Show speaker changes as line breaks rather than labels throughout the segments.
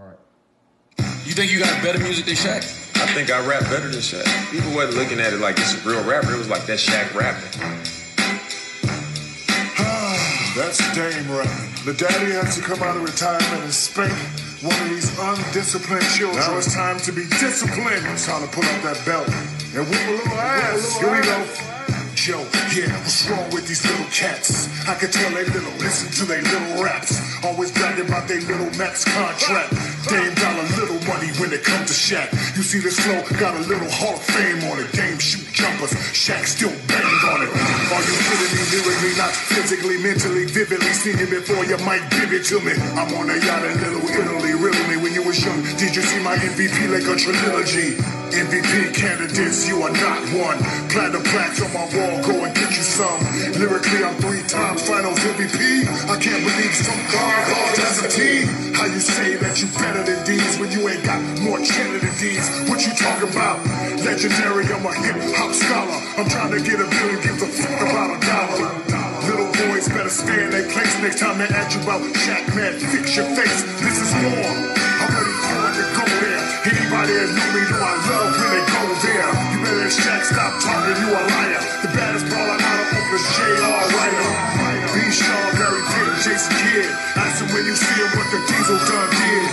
All right. You think you got better music than Shaq?
I think I rap better than Shaq. People wasn't looking at it like it's a real rapper. It was like that Shaq rapping.
That's Dame rapping. The daddy has to come out of retirement and spank one of these undisciplined children. Now it's time to be disciplined. It's time to pull up that belt and whip a little ass. Here we go. Yo, yeah, what's wrong with these little cats? I can tell they little, listen to they little raps. Always bragging about they little max contract. Dame got a little money when it comes to Shaq. You see this flow, got a little Hall of Fame on it. Dame shoot jumpers, Shaq still bang on it. Are you kidding me lyrically, not physically, mentally, vividly? Seen it before, you might give it to me. I'm on a yacht in Little Italy, riddle Did you see my MVP like a trilogy? MVP candidates, you are not one. Platinum plaques on my wall, go and get you some. Lyrically, I'm three times finals MVP. I can't believe some guard lost as a team. How you say that you better than these when you ain't got more cheddar than these? What you talking about? Legendary, I'm a hip hop scholar. I'm trying to get a billion, give a fuck about a dollar. Boys better stay in their place next time they ask you about Shaq, man, fix your face. This is more. I'm ready for it to go there. Anybody that know me know I love when they go there. You better Shaq stop talking, you a liar. The baddest baller out of Oakland, J.R. Rider. B. Shaw, Larry Pitt, Jason Kidd. Ask him when you see him what the Diesel done did.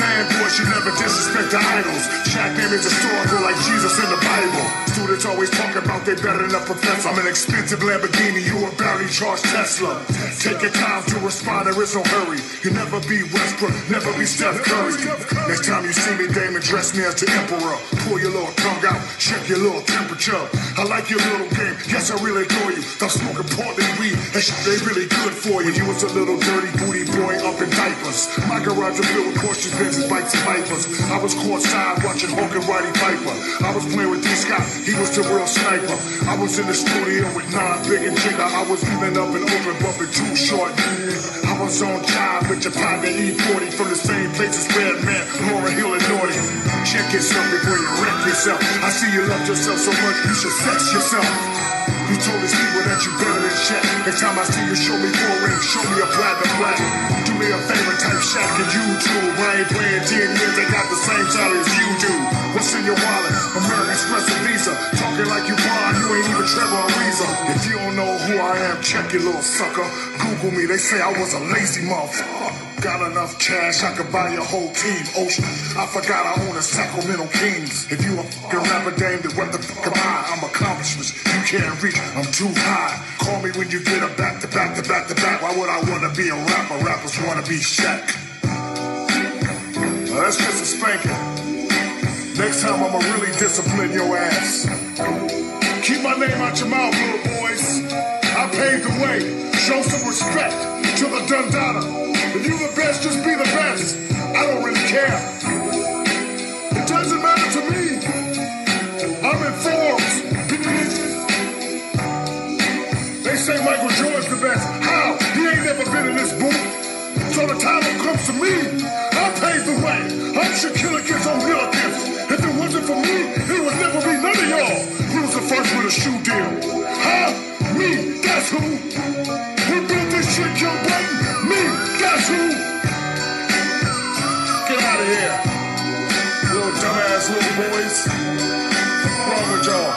Fanboys should never disrespect the idols. Shaq name is historical like Jesus in the Bible. Students always talk about they better than a professor. I'm an expensive Lamborghini, you a barely charged Tesla. Take your time to respond, there is no hurry. You never be Westbrook, never be Steph Curry. Next time you see me, Damon, dress me as the emperor. Pull your little tongue out, check your little temperature. I like your little game, yes, I really adore you. Stop smoking Portland weed, that shit they really good for you. You was a little dirty booty boy up in diapers. My garage was filled with Porsches, Benzes, bikes, and Vipers. I was courtside watching Hulk and Roddy Piper. I was playing with D. Scott, he was the real sniper. I was in the studio with Nas, Big and Jigga. I was even up in open bumping too short. I was on job with your partner E40 from the same place as Redman, Lauryn Hill and Naughty. Check yourself before you wreck yourself. I see you love yourself so much, you should sex yourself. You told these people that you better than Shaq. Next time I see you, show me four rings, show me a platinum black. Do me a favor, type Shaq and YouTube. I ain't playing 10 years, I got the same salary as you do. What's in your wallet? American Express and Visa. Talking like you Bond, you ain't even Trevor Ariza. If you don't know who I am, check your little sucker. Google me, they say I was a lazy motherfucker. Got enough cash, I could buy your whole team. Ocean, I forgot I own a Sacramento Kings. If you a fucking rapper, dame, then what the fuck am I? I'm accomplishments you can't reach. I'm too high. Call me when you get a back to back to back to back. Why would I wanna be a rapper? Rappers wanna be Shaq. That's just a spanking. Next time I'ma really discipline your ass. Keep my name out your mouth, little boys. I paved the way. Show some respect to the Dundada. If you the best, just be the best. I don't really care. It doesn't matter to me. I'm in Forbes. They say Michael Jordan's the best. How? He ain't never been in this booth. So the title comes to me. I paved the way. I'm Shaquille against O'Neal If it wasn't for me, it would never be none of y'all. Who was the first with a shoe deal? Huh? Me. That's who. Who built this shit, Joe Button? Me. That's who. Get out of here. Little dumbass little boys. What's wrong with y'all?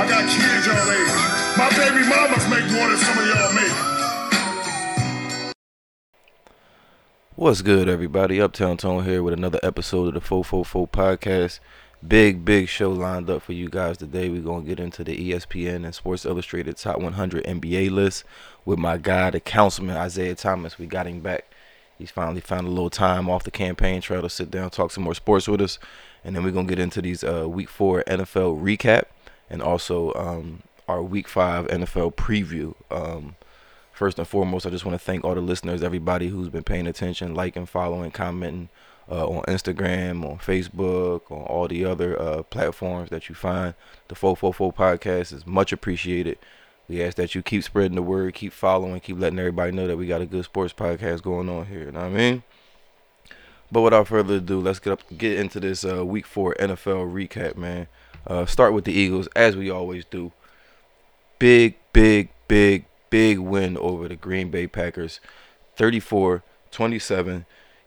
I got kids y'all age. My baby mamas make more than some of y'all make.
What's good, everybody? Uptown Tone here with another episode of the 444 podcast. Big, big show lined up for you guys today. We're going to get into the ESPN and Sports Illustrated Top 100 NBA list with my guy, the councilman, Isaiah Thomas. We got him back. He's finally found a little time off the campaign trail to sit down, talk some more sports with us. And then we're going to get into these uh, week four NFL recap and also um, our week five NFL preview. Um, First and foremost, I just want to thank all the listeners, everybody who's been paying attention, liking, following, commenting uh, on Instagram, on Facebook, on all the other uh, platforms that you find. The 444 podcast is much appreciated. We ask that you keep spreading the word, keep following, keep letting everybody know that we got a good sports podcast going on here. You know what I mean? But without further ado, let's get up get into this uh, week four NFL recap, man. Uh, start with the Eagles, as we always do. Big, big, big, big win over the Green Bay Packers, 34-27.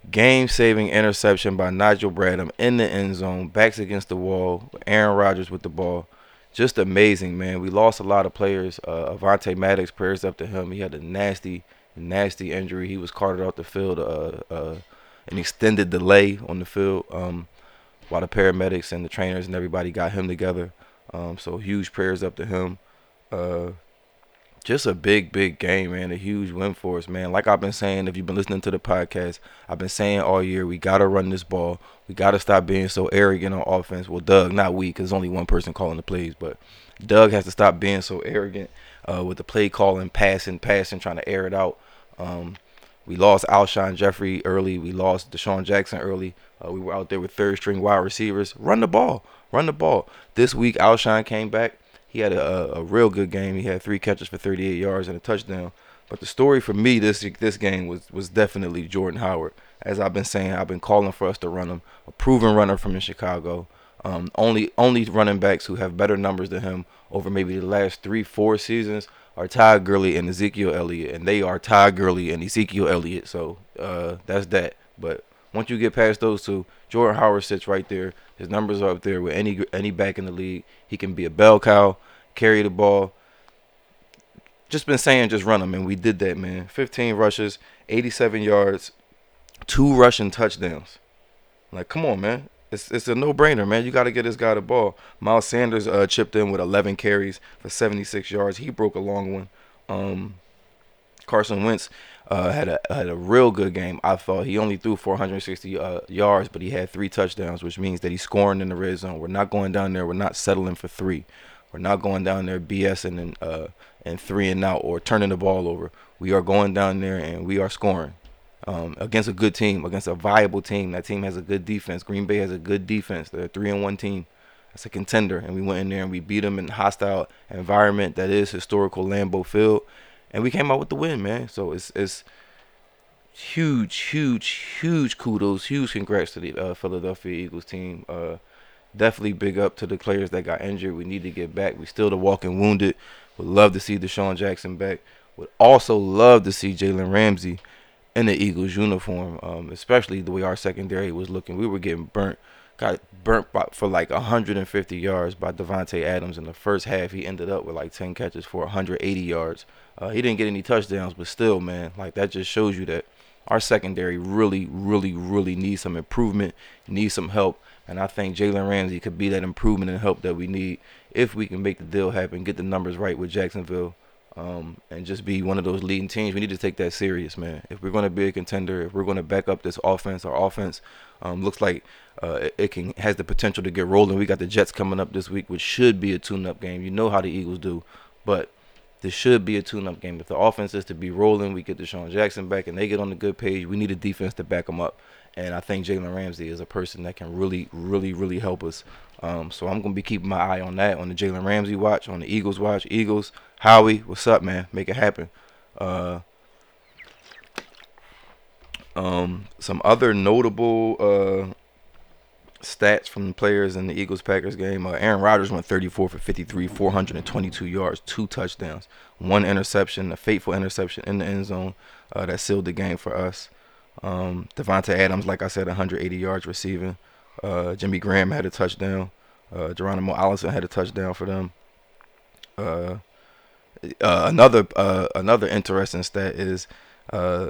Game saving interception by Nigel Bradham in the end zone, backs against the wall. Aaron Rodgers with the ball. Just amazing, man. We lost a lot of players. Uh, Avonte Maddox, prayers up to him. He had a nasty, nasty injury. He was carted off the field, uh, uh, an extended delay on the field, um, while the paramedics and the trainers and everybody got him together. Um, so huge prayers up to him. Uh, just a big, big game, man. A huge win for us, man. Like I've been saying, if you've been listening to the podcast, I've been saying all year, we got to run this ball. We got to stop being so arrogant on offense. Well, Doug, not we, because only one person calling the plays, but Doug has to stop being so arrogant uh, with the play calling, passing, passing, trying to air it out. Um, we lost Alshon Jeffery early. We lost DeSean Jackson early. Uh, we were out there with third string wide receivers. Run the ball. Run the ball. This week, Alshon came back he had a, a real good game. He had three catches for 38 yards and a touchdown. But the story for me this this game was was definitely Jordan Howard. As I've been saying, I've been calling for us to run him. A proven runner from in Chicago. Um, only only running backs who have better numbers than him over maybe the last three four seasons are Todd Gurley and Ezekiel Elliott, and they are Todd Gurley and Ezekiel Elliott. So uh, that's that. But once you get past those two, Jordan Howard sits right there. His numbers are up there with any any back in the league. He can be a bell cow, carry the ball. Just been saying, just run him, and we did that, man. 15 rushes, 87 yards, two rushing touchdowns. Like, come on, man. It's it's a no brainer, man. You got to get this guy the ball. Miles Sanders uh, chipped in with 11 carries for 76 yards. He broke a long one. Um, Carson Wentz uh, had a had a real good game. I thought he only threw 460 uh, yards, but he had three touchdowns, which means that he's scoring in the red zone. We're not going down there. We're not settling for three. We're not going down there BSing and uh, and three and out or turning the ball over. We are going down there and we are scoring um, against a good team, against a viable team. That team has a good defense. Green Bay has a good defense. They're a three and one team. That's a contender, and we went in there and we beat them in a hostile environment that is historical Lambeau Field, and we came out with the win, man. So it's it's huge, huge, huge kudos, huge congrats to the uh, Philadelphia Eagles team. Uh, definitely big up to the players that got injured. We need to get back. We still the walking wounded. Would love to see DeSean Jackson back. Would also love to see Jalen Ramsey in the Eagles uniform, um, especially the way our secondary was looking. We were getting burnt. Got burnt by, for like 150 yards by Davante Adams in the first half. He ended up with like 10 catches for 180 yards. Uh, he didn't get any touchdowns, but still, man, like that just shows you that our secondary really, really, really needs some improvement, needs some help. And I think Jalen Ramsey could be that improvement and help that we need if we can make the deal happen, get the numbers right with Jacksonville, um, and just be one of those leading teams. We need to take that serious, man. If we're going to be a contender, if we're going to back up this offense, our offense um, looks like uh, it, it, can has the potential to get rolling. We got the Jets coming up this week, which should be a tune-up game. You know how the Eagles do, but this should be a tune-up game. If the offense is to be rolling, we get DeSean Jackson back, and they get on the good page. We need a defense to back them up. And I think Jalen Ramsey is a person that can really, really, really help us. Um, so I'm gonna be keeping my eye on that on the Jalen Ramsey watch, on the Eagles watch. Eagles, Howie, what's up, man? Make it happen. Uh, um, some other notable uh, stats from the players in the Eagles Packers game. Uh, Aaron Rodgers went 34 for 53, 422 yards, two touchdowns, one interception, a fateful interception in the end zone uh, that sealed the game for us. Um, Davante Adams, like I said, 180 yards receiving. Uh, Jimmy Graham had a touchdown. Uh, Geronimo Allison had a touchdown for them. Uh, uh another uh, another interesting stat is uh,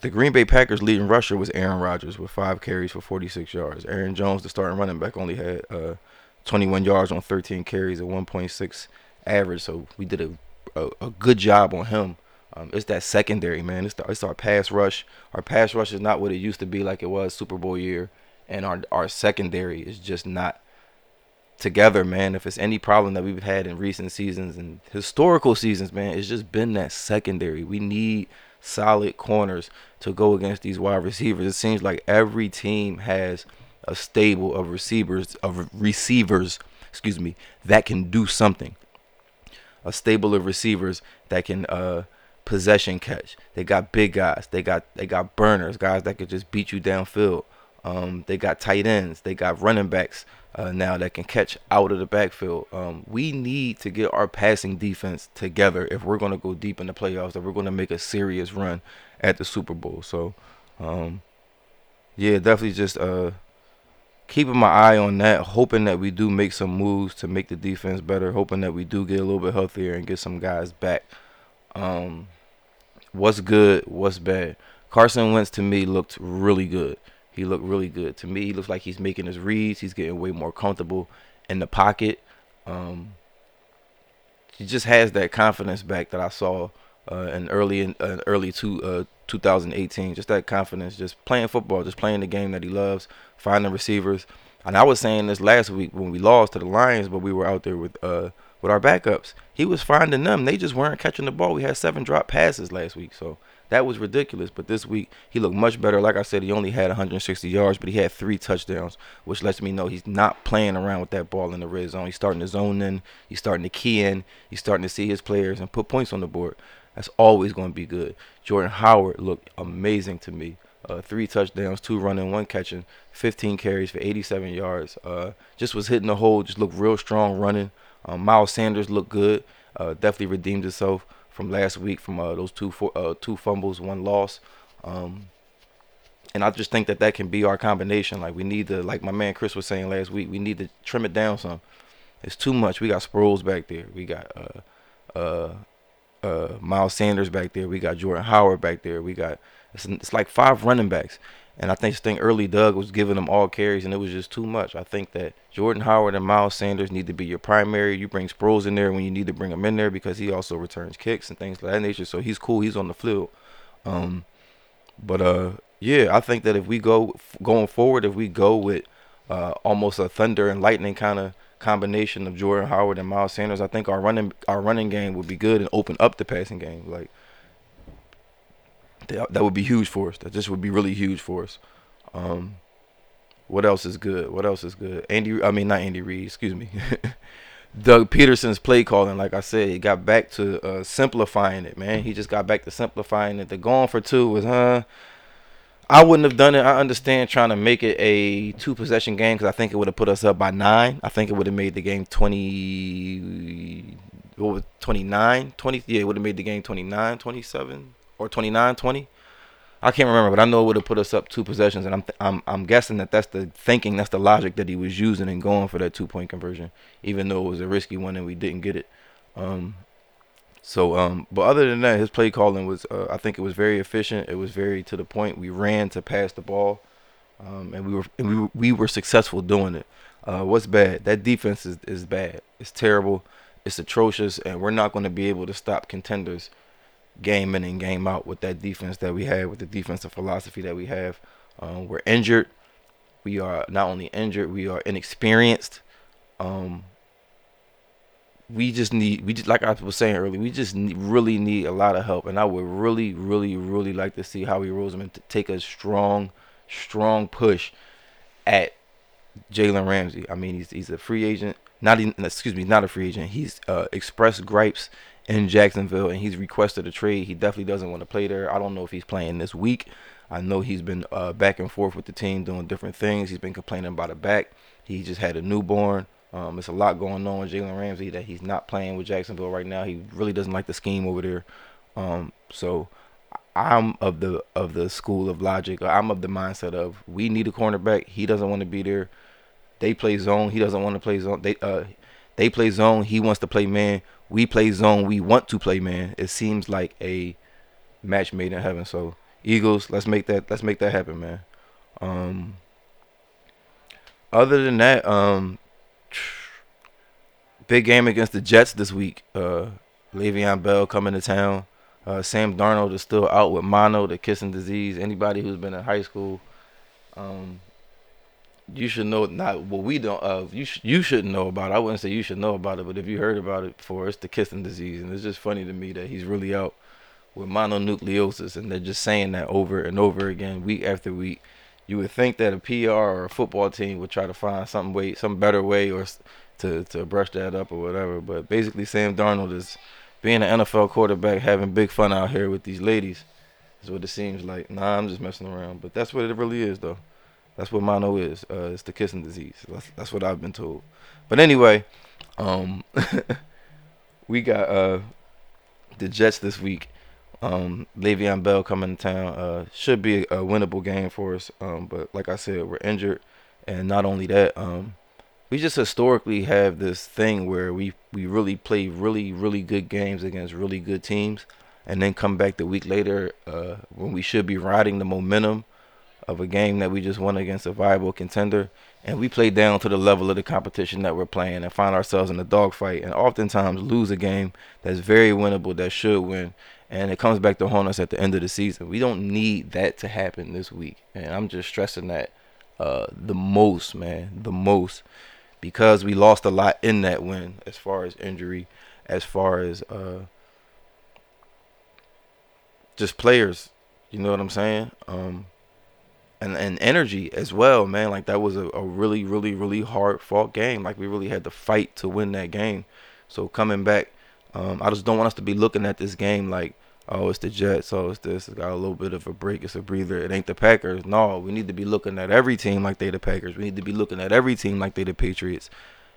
the Green Bay Packers leading rusher was Aaron Rodgers with five carries for 46 yards. Aaron Jones, the starting running back, only had 21 yards on 13 carries at 1.6 average. So we did a, a, a good job on him. Um, it's that secondary, man. It's, the, it's our pass rush. Our pass rush is not what it used to be like it was Super Bowl year, and our our secondary is just not together, man. If it's any problem that we've had in recent seasons and historical seasons, man, it's just been that secondary. We need solid corners to go against these wide receivers. It seems like every team has a stable of receivers of receivers, excuse me, that can do something. A stable of receivers that can uh possession catch. They got big guys. They got they got burners, guys that could just beat you downfield. Um, they got tight ends. They got running backs uh, now that can catch out of the backfield. Um, we need to get our passing defense together if we're going to go deep in the playoffs. If we're going to make a serious run at the Super Bowl. So, um, yeah, definitely just uh keeping my eye on that, hoping that we do make some moves to make the defense better, hoping that we do get a little bit healthier and get some guys back. Um, what's good, what's bad? Carson Wentz to me looked really good. He looked really good to me. He looks like he's making his reads. He's getting way more comfortable in the pocket. Um, he just has that confidence back that I saw uh, in early in uh, early two, uh, 2018. Just that confidence, just playing football, just playing the game that he loves, finding receivers. And I was saying this last week when we lost to the Lions, but we were out there with uh with our backups. He was finding them. They just weren't catching the ball. We had seven drop passes last week, so that was ridiculous. But this week he looked much better. Like I said, he only had 160 yards, but he had three touchdowns, which lets me know he's not playing around with that ball in the red zone. He's starting to zone in. He's starting to key in. He's starting to see his players and put points on the board. That's always going to be good. Jordan Howard looked amazing to me. Uh, three touchdowns, two running, one catching, 15 carries for 87 yards. Uh, just was hitting the hole, just looked real strong running. Um, Miles Sanders looked good. Uh, definitely redeemed himself from last week from uh, those two uh, two fumbles, one loss. Um, and I just think that that can be our combination. Like we need to, like my man Chris was saying last week, we need to trim it down some. It's too much. We got Sproles back there. We got uh, uh, uh, Miles Sanders back there. We got Jordan Howard back there. We got it's, it's like five running backs. And I think this thing early Doug was giving them all carries, and it was just too much. I think that Jordan Howard and Miles Sanders need to be your primary. You bring Sproles in there when you need to bring him in there because he also returns kicks and things of that nature. So he's cool. He's on the field. Um, but uh, yeah, I think that if we go going forward, if we go with uh, almost a thunder and lightning kind of combination of Jordan Howard and Miles Sanders, I think our running our running game would be good and open up the passing game. Like that, would be huge for us. That just would be really huge for us. Um, what else is good? What else is good? Andy, I mean not Andy Reid, excuse me. Doug Pederson's play calling, like I said, he got back to uh, simplifying it, man. He just got back to simplifying it. The going for two was, huh? I wouldn't have done it. I understand trying to make it a two possession game because I think it would have put us up by nine. I think it would have made the game 20, what was 29, 20, yeah, it would have made the game 29, 27 or 29, 20. I can't remember, but I know it would have put us up two possessions, and I'm th- I'm I'm guessing that that's the thinking, that's the logic that he was using and going for that two point conversion, even though it was a risky one and we didn't get it. Um, so, um, but other than that, his play calling was, uh, I think it was very efficient. It was very to the point. We ran to pass the ball, um, and we were and we were, we were successful doing it. Uh, what's bad? That defense is is bad. It's terrible. It's atrocious, and we're not going to be able to stop contenders game in and game out with that defense that we have, with the defensive philosophy that we have. Um, we're injured. We are not only injured, we are inexperienced. Um, we just need, we just like I was saying earlier, we just need, really need a lot of help, and I would really, really, really like to see Howie Roseman to take a strong, strong push at Jalen Ramsey. I mean, he's he's a free agent, not even, excuse me, not a free agent. He's uh, expressed gripes in Jacksonville, and he's requested a trade. He definitely doesn't want to play there. I don't know if he's playing this week. I know he's been uh, back and forth with the team doing different things. He's been complaining about a back. He just had a newborn. Um, it's a lot going on with Jalen Ramsey that he's not playing with Jacksonville right now. He really doesn't like the scheme over there. Um, so I'm of the of the school of logic. I'm of the mindset of we need a cornerback. He doesn't want to be there. They play zone. He doesn't want to play zone. They uh they play zone. He wants to play man we play zone, we want to play man. It seems like a match made in heaven. So Eagles, let's make that let's make that happen, man. Um other than that, um big game against the Jets this week. Uh Le'Veon Bell coming to town. Uh, Sam Darnold is still out with mono, the kissing disease. Anybody who's been in high school, um, you should know not what we don't uh you sh- you shouldn't know about it. I wouldn't say you should know about it, but if you heard about it before, it's the kissing disease, and it's just funny to me that he's really out with mononucleosis, and they're just saying that over and over again, week after week. You would think that a PR or a football team would try to find some way, some better way, or to to brush that up or whatever. But basically, Sam Darnold is being an NFL quarterback, having big fun out here with these ladies. Is what it seems like. Nah, I'm just messing around, but that's what it really is, though. That's what mono is. Uh, it's the kissing disease. That's, that's what I've been told. But anyway, um, we got uh, the Jets this week Um, Le'Veon Bell coming to town uh, should be a winnable game for us. Um, but like I said, we're injured, and not only that, um, we just historically have this thing where we we really play really really good games against really good teams, and then come back the week later uh, when we should be riding the momentum of a game that we just won against a viable contender, and we play down to the level of the competition that we're playing and find ourselves in a dogfight, and oftentimes lose a game that's very winnable that should win, and it comes back to haunt us at the end of the season. We don't need that to happen this week, and I'm just stressing that uh, the most, man, the most, because we lost a lot in that win as far as injury, as far as uh, just players. You know what I'm saying? Um, and and energy as well, man. Like that was a, a really, really, really hard fought game. Like we really had to fight to win that game. So coming back, um, I just don't want us to be looking at this game like, oh, it's the Jets, oh, it's this, it's got a little bit of a break, it's a breather. It ain't the Packers. No, we need to be looking at every team like they the Packers. We need to be looking at every team like they the Patriots,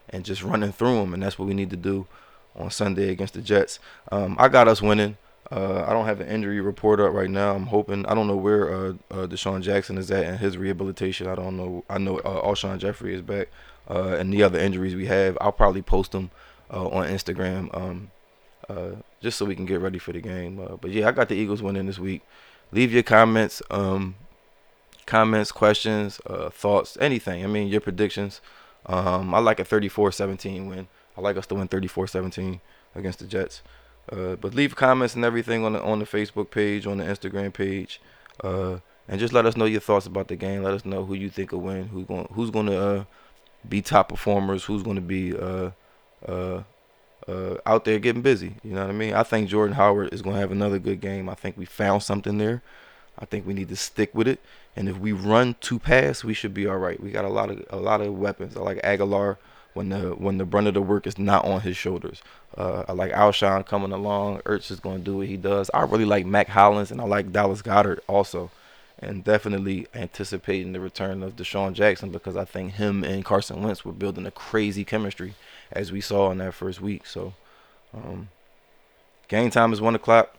and just running through them. And that's what we need to do on Sunday against the Jets. Um, I got us winning. Uh, I don't have an injury report up right now. I'm hoping. I don't know where uh, uh, DeSean Jackson is at in his rehabilitation. I don't know. I know uh, Alshon Jeffery is back, uh, and the other injuries we have. I'll probably post them uh, on Instagram, um, uh, just so we can get ready for the game. But yeah, I got the Eagles winning this week. Leave your comments, um, comments, questions, thoughts, anything. I mean, your predictions. Um, I like a 34-17 win. I like us to win 34-17 against the Jets. Uh, but leave comments and everything on the on the Facebook page, on the Instagram page, uh, and just let us know your thoughts about the game. Let us know who you think will win, who's going who's going to uh, be top performers, who's going to be uh, uh, uh, out there getting busy. You know what I mean? I think Jordan Howard is going to have another good game. I think we found something there. I think we need to stick with it. And if we run two pass, we should be all right. We got a lot of a lot of weapons. I like Agholor when the when the brunt of the work is not on his shoulders. Uh, I like Alshon coming along. Ertz is going to do what he does. I really like Mack Hollins and I like Dallas Goedert also, and definitely anticipating the return of DeSean Jackson because I think him and Carson Wentz were building a crazy chemistry as we saw in that first week. So, um, game time is one o'clock.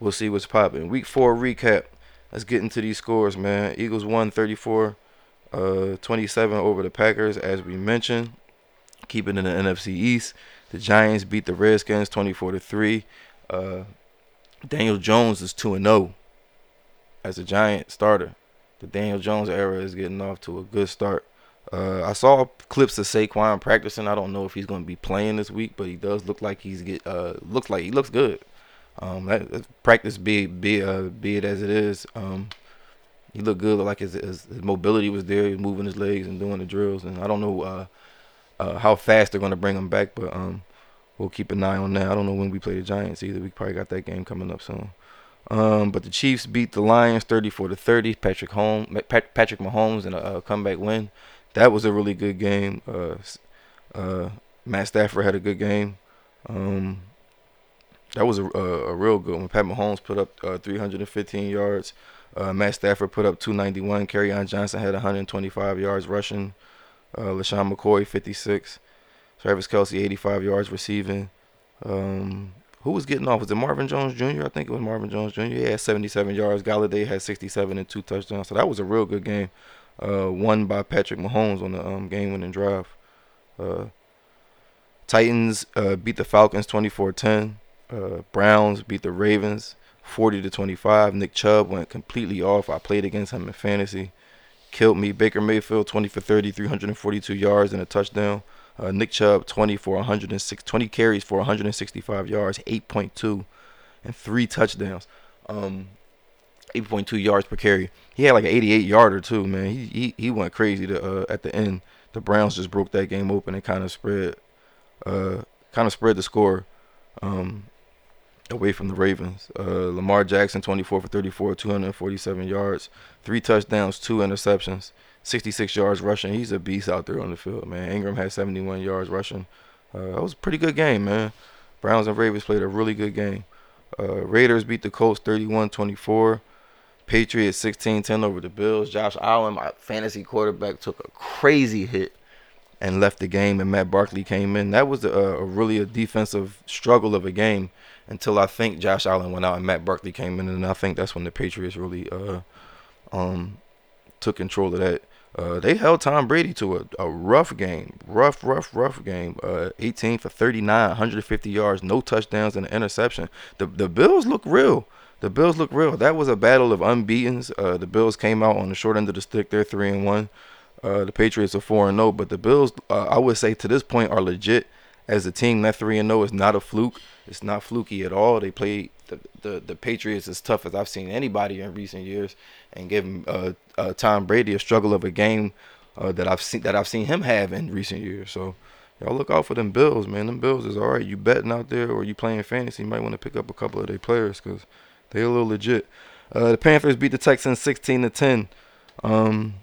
We'll see what's popping. Week four recap. Let's get into these scores, man. Eagles won 34 uh, 27 over the Packers, as we mentioned keeping in the NFC East. The Giants beat the Redskins 24 to 3. Uh, Daniel Jones is 2 and 0 as a Giant starter. The Daniel Jones era is getting off to a good start. Uh, I saw clips of Saquon practicing. I don't know if he's going to be playing this week, but he does look like he's get uh, looks like he looks good. Um, that, that practice be be uh, be it as it is. Um, he looked good. Like his, his, his mobility was there. He was moving his legs and doing the drills. And I don't know uh, uh, how fast they're going to bring him back, but um, we'll keep an eye on that. I don't know when we play the Giants either. We probably got that game coming up soon. Um, but the Chiefs beat the Lions 34 to 30. Patrick Holmes, Patrick Mahomes, in a, a, comeback win. That was a really good game. Uh, uh, Matt Stafford had a good game. Um, that was a, a, a, real good one. Pat Mahomes put up uh, 315 yards. Uh, Matt Stafford put up 291. Kerryon Johnson had 125 yards rushing. Uh, LeSean McCoy, 56. Travis Kelce, 85 yards receiving. Um, who was getting off? Was it Marvin Jones Jr.? I think it was Marvin Jones Jr. He had 77 yards. Golladay had 67 and two touchdowns. So that was a real good game. Uh, won by Patrick Mahomes on the um, game-winning drive. Uh, Titans uh, beat the Falcons 24-10. Uh, Browns beat the Ravens 40 to 25. Nick Chubb went completely off. I played against him in fantasy killed me. Baker Mayfield, 20 for 30, 342 yards and a touchdown. Uh, Nick Chubb, 20 for 106, 20 carries for 165 yards, 8.2, and three touchdowns. Um, 8.2 yards per carry. He had like an 88 yarder too, man. He he, he went crazy to, uh, at the end. The Browns just broke that game open and kind of spread, uh, kind of spread the score. Um, away from the Ravens. Uh, Lamar Jackson, 24 for 34, 247 yards, three touchdowns, two interceptions, 66 yards rushing. He's a beast out there on the field, man. Ingram had 71 yards rushing. Uh, that was a pretty good game, man. Browns and Ravens played a really good game. Uh, Raiders beat the Colts 31-24. Patriots 16-10 over the Bills. Josh Allen, my fantasy quarterback, took a crazy hit and left the game, and Matt Barkley came in. That was a, a really a defensive struggle of a game until I think Josh Allen went out and Matt Barkley came in, and I think that's when the Patriots really uh, um, took control of that. Uh, they held Tom Brady to a, a rough game, rough, rough, rough game. Uh, 18 for 39, 150 yards, no touchdowns and an interception. The the Bills look real. The Bills look real. That was a battle of unbeaten's. Uh, the Bills came out on the short end of the stick. They're three and one. Uh, the Patriots are four and zero, but the Bills, uh, I would say, to this point, are legit as a team. That three and zero is not a fluke. It's not fluky at all. They played the, the, the Patriots as tough as I've seen anybody in recent years, and giving uh, uh, Tom Brady a struggle of a game uh, that I've seen that I've seen him have in recent years. So y'all look out for them Bills, man. Them Bills is all right. You betting out there or you playing fantasy, you might want to pick up a couple of their players because they a little legit. Uh, the Panthers beat the Texans 16 to 10. Um,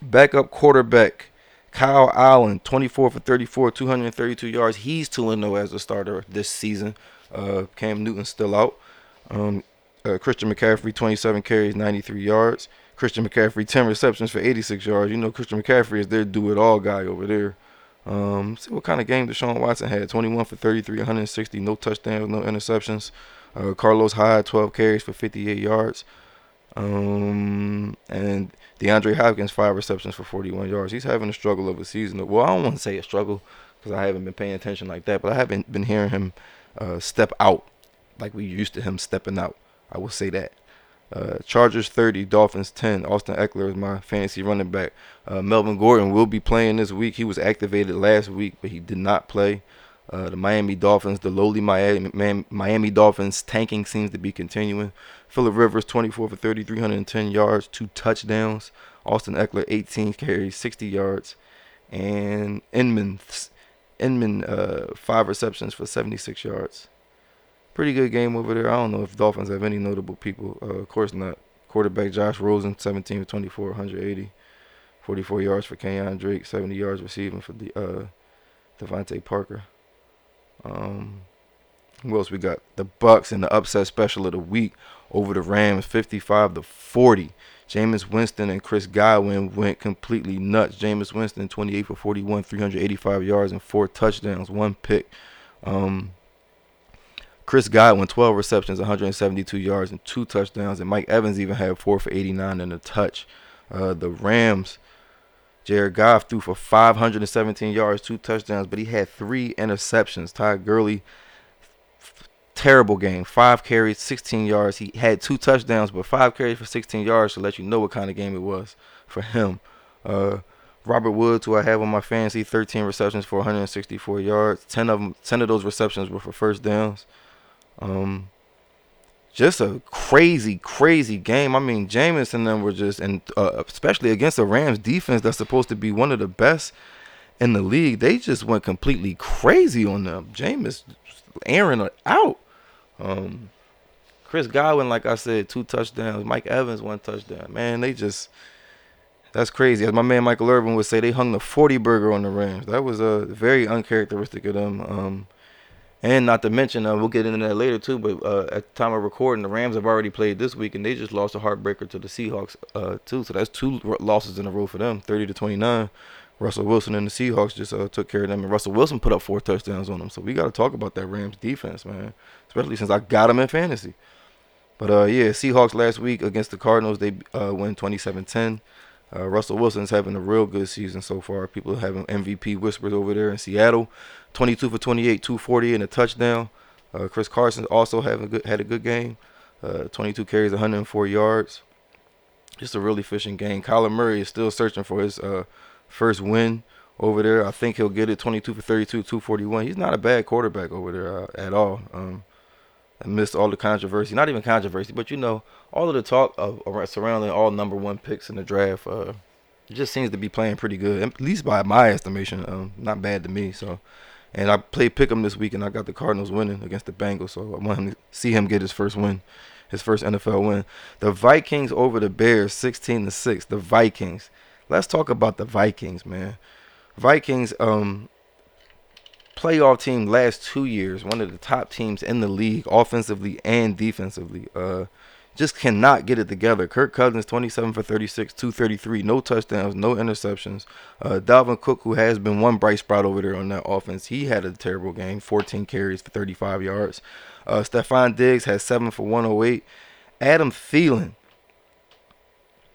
backup quarterback Kyle Allen, 24 for 34, 232 yards. He's 2 0 as a starter this season. Uh, Cam Newton still out. Um, uh, Christian McCaffrey, 27 carries, 93 yards. Christian McCaffrey, 10 receptions for 86 yards. You know, Christian McCaffrey is their do it all guy over there. Um, see what kind of game Deshaun Watson had 21 for 33, 160, no touchdowns, no interceptions. Uh, Carlos Hyde, 12 carries for 58 yards. Um, and DeAndre Hopkins, five receptions for 41 yards. He's having a struggle of a season. Well, I don't want to say a struggle because I haven't been paying attention like that, but I haven't been hearing him uh, step out like we used to him stepping out. I will say that. Uh, Chargers 30, Dolphins 10. Austin Ekeler is my fantasy running back. Uh, Melvin Gordon will be playing this week. He was activated last week, but he did not play. Uh, the Miami Dolphins, the lowly Miami, Miami Dolphins tanking seems to be continuing. Philip Rivers, 24 for 30, 310 yards, two touchdowns. Austin Ekeler, 18 carries, 60 yards. And Inman, Inman, uh, five receptions for 76 yards. Pretty good game over there. I don't know if Dolphins have any notable people. Uh, of course not. Quarterback Josh Rosen, 17 for 24, 180. 44 yards for Kenyan Drake, 70 yards receiving for the uh, DeVante Parker. Um, who else we got? The Bucks and the upset special of the week over the Rams, 55 to 40. Jameis Winston and Chris Godwin went completely nuts. Jameis Winston, 28 for 41, 385 yards and four touchdowns, one pick. Um, Chris Godwin, 12 receptions, 172 yards and two touchdowns, and Mike Evans even had four for 89 and a touch. Uh, the Rams Jared Goff threw for 517 yards, two touchdowns, but he had three interceptions. Todd Gurley, terrible game. Five carries, 16 yards. He had two touchdowns, but five carries for 16 yards to let you know what kind of game it was for him. Uh, Robert Woods, who I have on my fantasy, 13 receptions for 164 yards. 10 of them, 10 of those receptions were for first downs. Um, just a crazy, crazy game. I mean, Jameis and them were just, and uh, especially against the Rams defense that's supposed to be one of the best in the league, they just went completely crazy on them. Jameis Aaron out. Um, Chris Godwin, like I said, two touchdowns. Mike Evans, one touchdown. Man, they just that's crazy. As my man Michael Irvin would say, they hung the 40 burger on the Rams. That was a uh, very uncharacteristic of them. Um, and not to mention, uh, we'll get into that later too. But uh, at the time of recording, the Rams have already played this week, and they just lost a heartbreaker to the Seahawks uh, too. So that's two losses in a row for them, 30 to 29. Russell Wilson and the Seahawks just uh, took care of them, and Russell Wilson put up four touchdowns on them. So we got to talk about that Rams defense, man. Especially since I got them in fantasy. But uh, yeah, Seahawks last week against the Cardinals, they uh, win 27-10. Uh, Russell Wilson's having a real good season so far. People are having MVP whispers over there in Seattle. 22 for 28, 240 and a touchdown. Uh, Chris Carson also having good, had a good game. Uh, 22 carries, 104 yards. Just a really efficient game. Kyler Murray is still searching for his uh, first win over there. I think he'll get it 22 for 32, 241. He's not a bad quarterback over there uh, at all. Um, amidst all the controversy, not even controversy, but you know, all of the talk of, surrounding all number one picks in the draft, uh, just seems to be playing pretty good, at least by my estimation. Um, not bad to me. So, and I played Pick'em this week, and I got the Cardinals winning against the Bengals. So I want him to see him get his first win, his first NFL win. The Vikings over the Bears, 16 to six. The Vikings. Let's talk about the Vikings, man. Vikings. Um, playoff team last two years, one of the top teams in the league, offensively and defensively. Uh, just cannot get it together. Kirk Cousins, 27 for 36, 233, no touchdowns, no interceptions. Uh, Dalvin Cook, who has been one bright spot over there on that offense, he had a terrible game, 14 carries for 35 yards. Uh, Stefon Diggs has 7 for 108. Adam Thielen,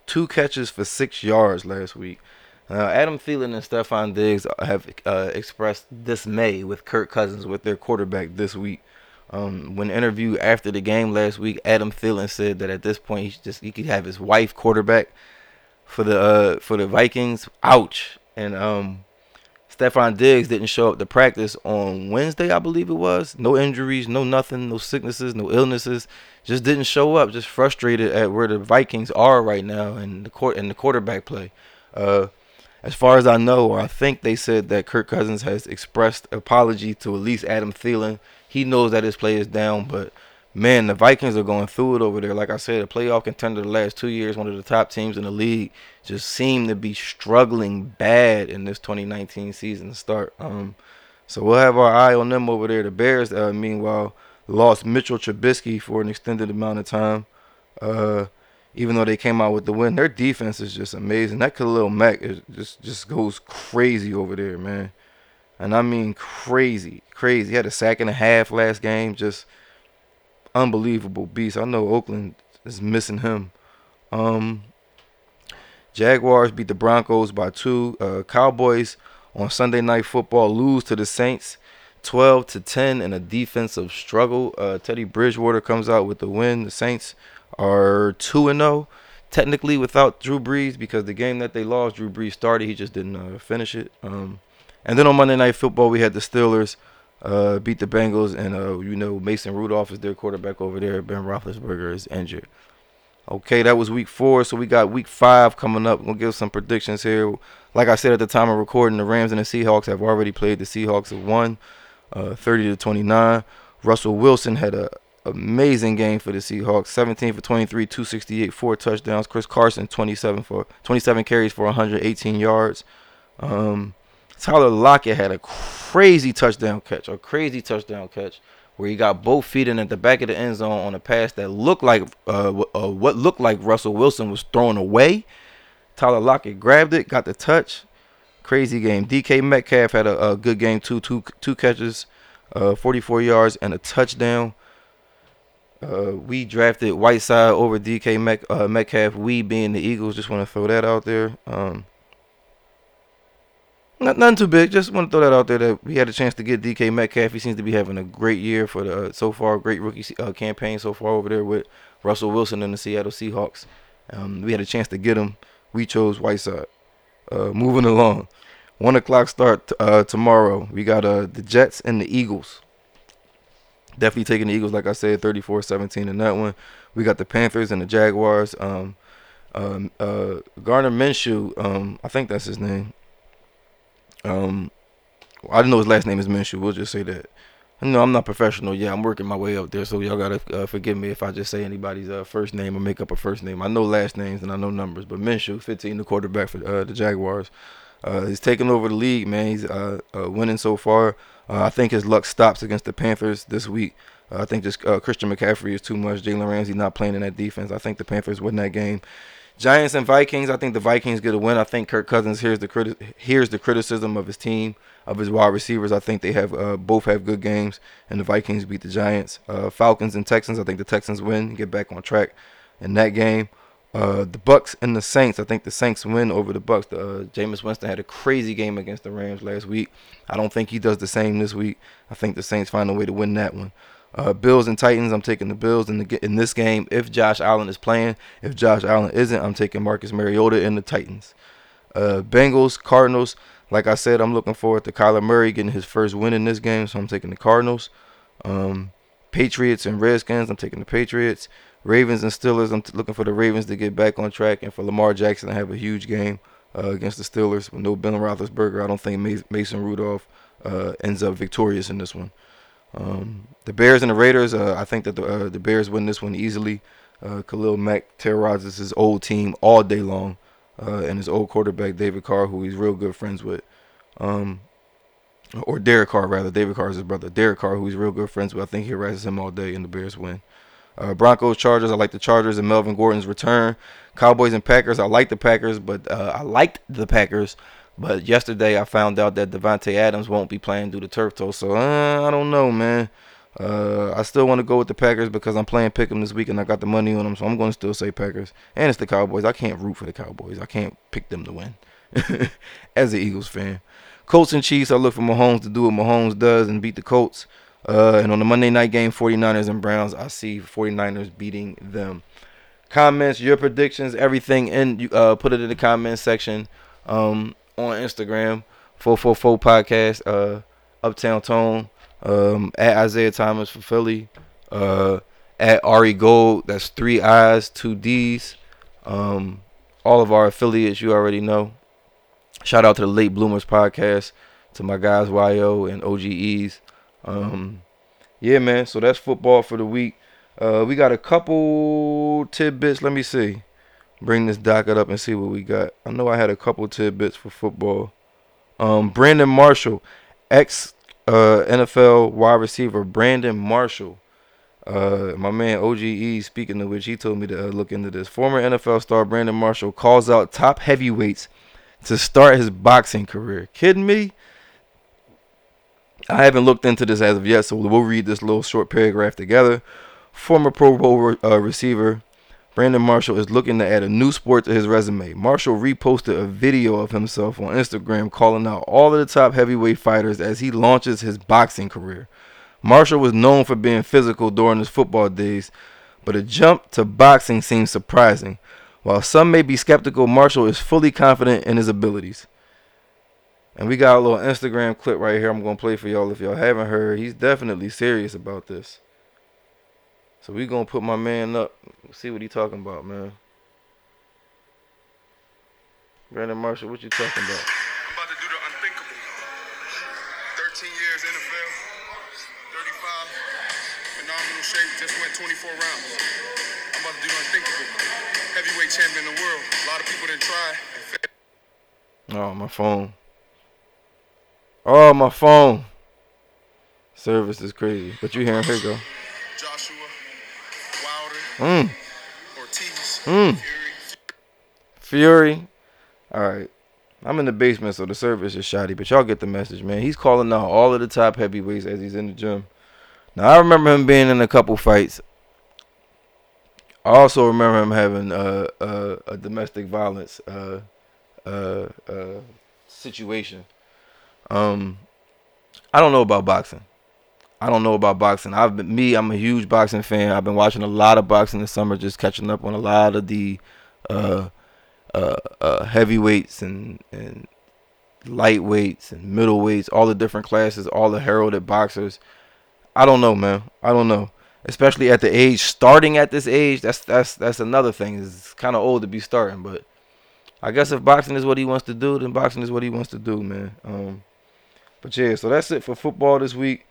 two catches for six yards last week. Uh, Adam Thielen and Stefon Diggs have uh, expressed dismay with Kirk Cousins with their quarterback this week. Um, when interviewed after the game last week, Adam Thielen said that at this point he just he could have his wife quarterback for the uh, for the Vikings. Ouch! And um, Stefon Diggs didn't show up to practice on Wednesday, I believe it was. No injuries, no nothing, no sicknesses, no illnesses. Just didn't show up. Just frustrated at where the Vikings are right now and the court and the quarterback play. Uh, as far as I know, or I think they said that Kirk Cousins has expressed apology to at least Adam Thielen. He knows that his play is down, but man, the Vikings are going through it over there. Like I said, a playoff contender the last two years, one of the top teams in the league, just seem to be struggling bad in this 2019 season start. Um, so we'll have our eye on them over there. The Bears, uh, meanwhile, lost Mitchell Trubisky for an extended amount of time. Uh, even though they came out with the win. Their defense is just amazing. That Khalil Mack is just just goes crazy over there, man. And I mean crazy, crazy. He had a sack and a half last game, just unbelievable beast. I know Oakland is missing him. Um, Jaguars beat the Broncos by two. Uh, Cowboys on Sunday Night Football lose to the Saints. 12 to 10 in a defensive struggle. Uh, Teddy Bridgewater comes out with the win. The Saints are 2 and 0 technically without Drew Brees because the game that they lost, Drew Brees started, he just didn't uh, finish it. Um, and then on Monday Night Football, we had the Steelers uh, beat the Bengals, and uh, you know Mason Rudolph is their quarterback over there. Ben Roethlisberger is injured. Okay, that was week four, so we got week five coming up. We'll give some predictions here. Like I said at the time of recording, the Rams and the Seahawks have already played. The Seahawks have won, uh, 30 to 29. Russell Wilson had a amazing game for the Seahawks. 17 for 23, 268, four touchdowns. Chris Carson 27 for 27 carries for 118 yards. Um, Tyler Lockett had a crazy touchdown catch, a crazy touchdown catch where he got both feet in at the back of the end zone on a pass that looked like uh, uh, what looked like Russell Wilson was throwing away. Tyler Lockett grabbed it, got the touch. Crazy game. DK Metcalf had a, a good game too. Two two catches, uh, 44 yards and a touchdown. Uh, we drafted Whiteside over DK Met, uh, Metcalf. We being the Eagles, just want to throw that out there. Um, not nothing too big. Just want to throw that out there that we had a chance to get DK Metcalf. He seems to be having a great year for the uh, so far, great rookie uh, campaign so far over there with Russell Wilson and the Seattle Seahawks. Um, we had a chance to get him. We chose Whiteside. Uh, moving along, one o'clock start uh, tomorrow. We got uh, the Jets and the Eagles. Definitely taking the Eagles, like I said, 34-17 in that one. We got the Panthers and the Jaguars. Um, um, uh, Gardner Minshew, um, I think that's his name. Um, I didn't know his last name is Minshew. We'll just say that. No, I'm not professional. Yeah, I'm working my way up there, so y'all gotta uh, forgive me if I just say anybody's uh, first name or make up a first name. I know last names and I know numbers, but Minshew, 15, the quarterback for uh, the Jaguars, uh, he's taking over the league. Man, he's uh, uh, winning so far. I think his luck stops against the Panthers this week. I think just Christian McCaffrey is too much. Jalen Ramsey not playing in that defense. I think the Panthers win that game. Giants and Vikings. I think the Vikings get a win. I think Kirk Cousins hears the criti- hears the criticism of his team, of his wide receivers. I think they have uh, both have good games, and the Vikings beat the Giants. Uh, Falcons and Texans. I think the Texans win, get back on track in that game. Uh, the Bucks and the Saints. I think the Saints win over the Bucks. Uh, Jameis Winston had a crazy game against the Rams last week. I don't think he does the same this week. I think the Saints find a way to win that one. Uh, Bills and Titans, I'm taking the Bills in the in this game. If Josh Allen is playing, if Josh Allen isn't, I'm taking Marcus Mariota and the Titans. Uh, Bengals, Cardinals. Like I said, I'm looking forward to Kyler Murray getting his first win in this game, so I'm taking the Cardinals. Um, Patriots and Redskins, I'm taking the Patriots. Ravens and Steelers, I'm t- looking for the Ravens to get back on track, and for Lamar Jackson to have a huge game uh, against the Steelers with no Ben Roethlisberger. I don't think Mason Rudolph uh, ends up victorious in this one. Um, the Bears and the Raiders, uh, I think that the, uh, the Bears win this one easily. Uh, Khalil Mack terrorizes his old team all day long, uh, and his old quarterback David Carr, who he's real good friends with, um, or Derek Carr rather. David Carr is his brother. Derek Carr, who he's real good friends with. I think he harasses him all day, and the Bears win. Uh, Broncos, Chargers. I like the Chargers and Melvin Gordon's return. Cowboys and Packers. I like the Packers, but uh, I liked the Packers. But yesterday I found out that Davante Adams won't be playing due to turf toe. So uh, I don't know, man. Uh, I still want to go with the Packers because I'm playing Pick'em this week and I got the money on them, so I'm going to still say Packers. And it's the Cowboys. I can't root for the Cowboys. I can't pick them to win. As an Eagles fan, Colts and Chiefs. I look for Mahomes to do what Mahomes does and beat the Colts. Uh, and on the Monday night game, 49ers and Browns, I see 49ers beating them. Comments, your predictions, everything, and uh, put it in the comments section um, on Instagram. 444 podcast, uh, Uptown Tone um, at Isaiah Thomas for Philly, uh, at Ari Gold. That's three I's, two D's. Um, all of our affiliates, you already know. Shout out to the Late Bloomers podcast, to my guys YO and OGEs. Um, yeah, man. So that's football for the week. Uh, we got a couple tidbits. Let me see. Bring this docket up and see what we got. I know I had a couple tidbits for football. Um, Brandon Marshall, ex uh, NFL wide receiver Brandon Marshall. Uh, my man OGE, speaking of which, he told me to uh, look into this. Former NFL star Brandon Marshall calls out top heavyweights to start his boxing career. Kidding me? I haven't looked into this as of yet, so we'll read this little short paragraph together. Former Pro Bowl uh, receiver Brandon Marshall is looking to add a new sport to his resume. Marshall reposted a video of himself on Instagram calling out all of the top heavyweight fighters as he launches his boxing career. Marshall was known for being physical during his football days, but a jump to boxing seems surprising. While some may be skeptical, Marshall is fully confident in his abilities. And we got a little Instagram clip right here I'm going to play for y'all if y'all haven't heard. He's definitely serious about this. So we gonna put my man up. See what he talking about, man. Brandon Marshall, what you talking about?
I'm about to do the unthinkable. 13 years NFL, 35, phenomenal shape, just went 24 rounds. I'm about to do the unthinkable. Champion of the world. A lot of people didn't try.
Oh, my phone. Oh, my phone. Service is crazy. But you hear him, here go.
Joshua, Wilder,
Mm.
Ortiz,
Mm.
Fury.
Fury. All right. I'm in the basement, so the service is shoddy, but y'all get the message, man. He's calling out all of the top heavyweights as he's in the gym. Now, I remember him being in a couple fights. I also remember him having uh, uh, a domestic violence uh, uh, situation. Um, I don't know about boxing. I don't know about boxing. I've been me. I'm a huge boxing fan. I've been watching a lot of boxing this summer, just catching up on a lot of the heavyweights and and lightweights and middleweights, all the different classes, all the heralded boxers. I don't know, man. I don't know. Especially at the age, starting at this age, that's that's that's another thing. It's kind of old to be starting, but I guess if boxing is what he wants to do, then boxing is what he wants to do, man. Um, but yeah, so that's it for football this week.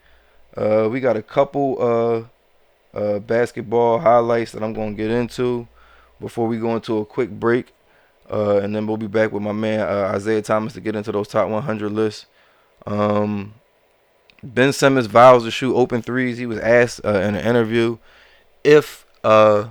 Uh, we got a couple uh, uh, basketball highlights that I'm gonna get into before we go into a quick break, uh, and then we'll be back with my man uh, Isaiah Thomas to get into those top 100 lists. Um, ben Simmons vows to shoot open threes. He was asked uh, in an interview if uh,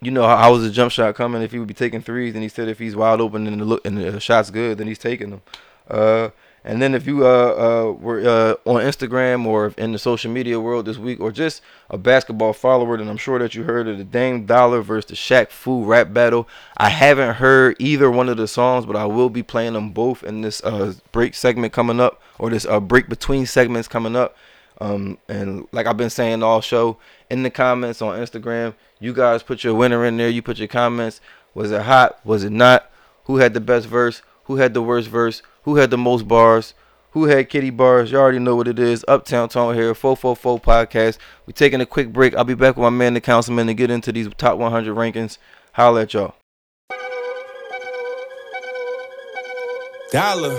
you know how was the jump shot coming if he would be taking threes, and he said if he's wide open and the look and the shot's good, then he's taking them. Uh, and then if you uh, uh, were uh, on Instagram or in the social media world this week, or just a basketball follower, then I'm sure that you heard of the Dame Dollar versus the Shaq Fu rap battle. I haven't heard either one of the songs, but I will be playing them both in this uh, break segment coming up, or this uh, break between segments coming up. Um, and like I've been saying all show, in the comments on Instagram, you guys put your winner in there. You put your comments. Was it hot? Was it not? Who had the best verse? Who had the worst verse? Who had the most bars? Who had kitty bars? You already know what it is. Uptown Tone here, 444 Podcast. We're taking a quick break. I'll be back with my man, the councilman, to get into these top 100 rankings. Holla at y'all.
Dollar.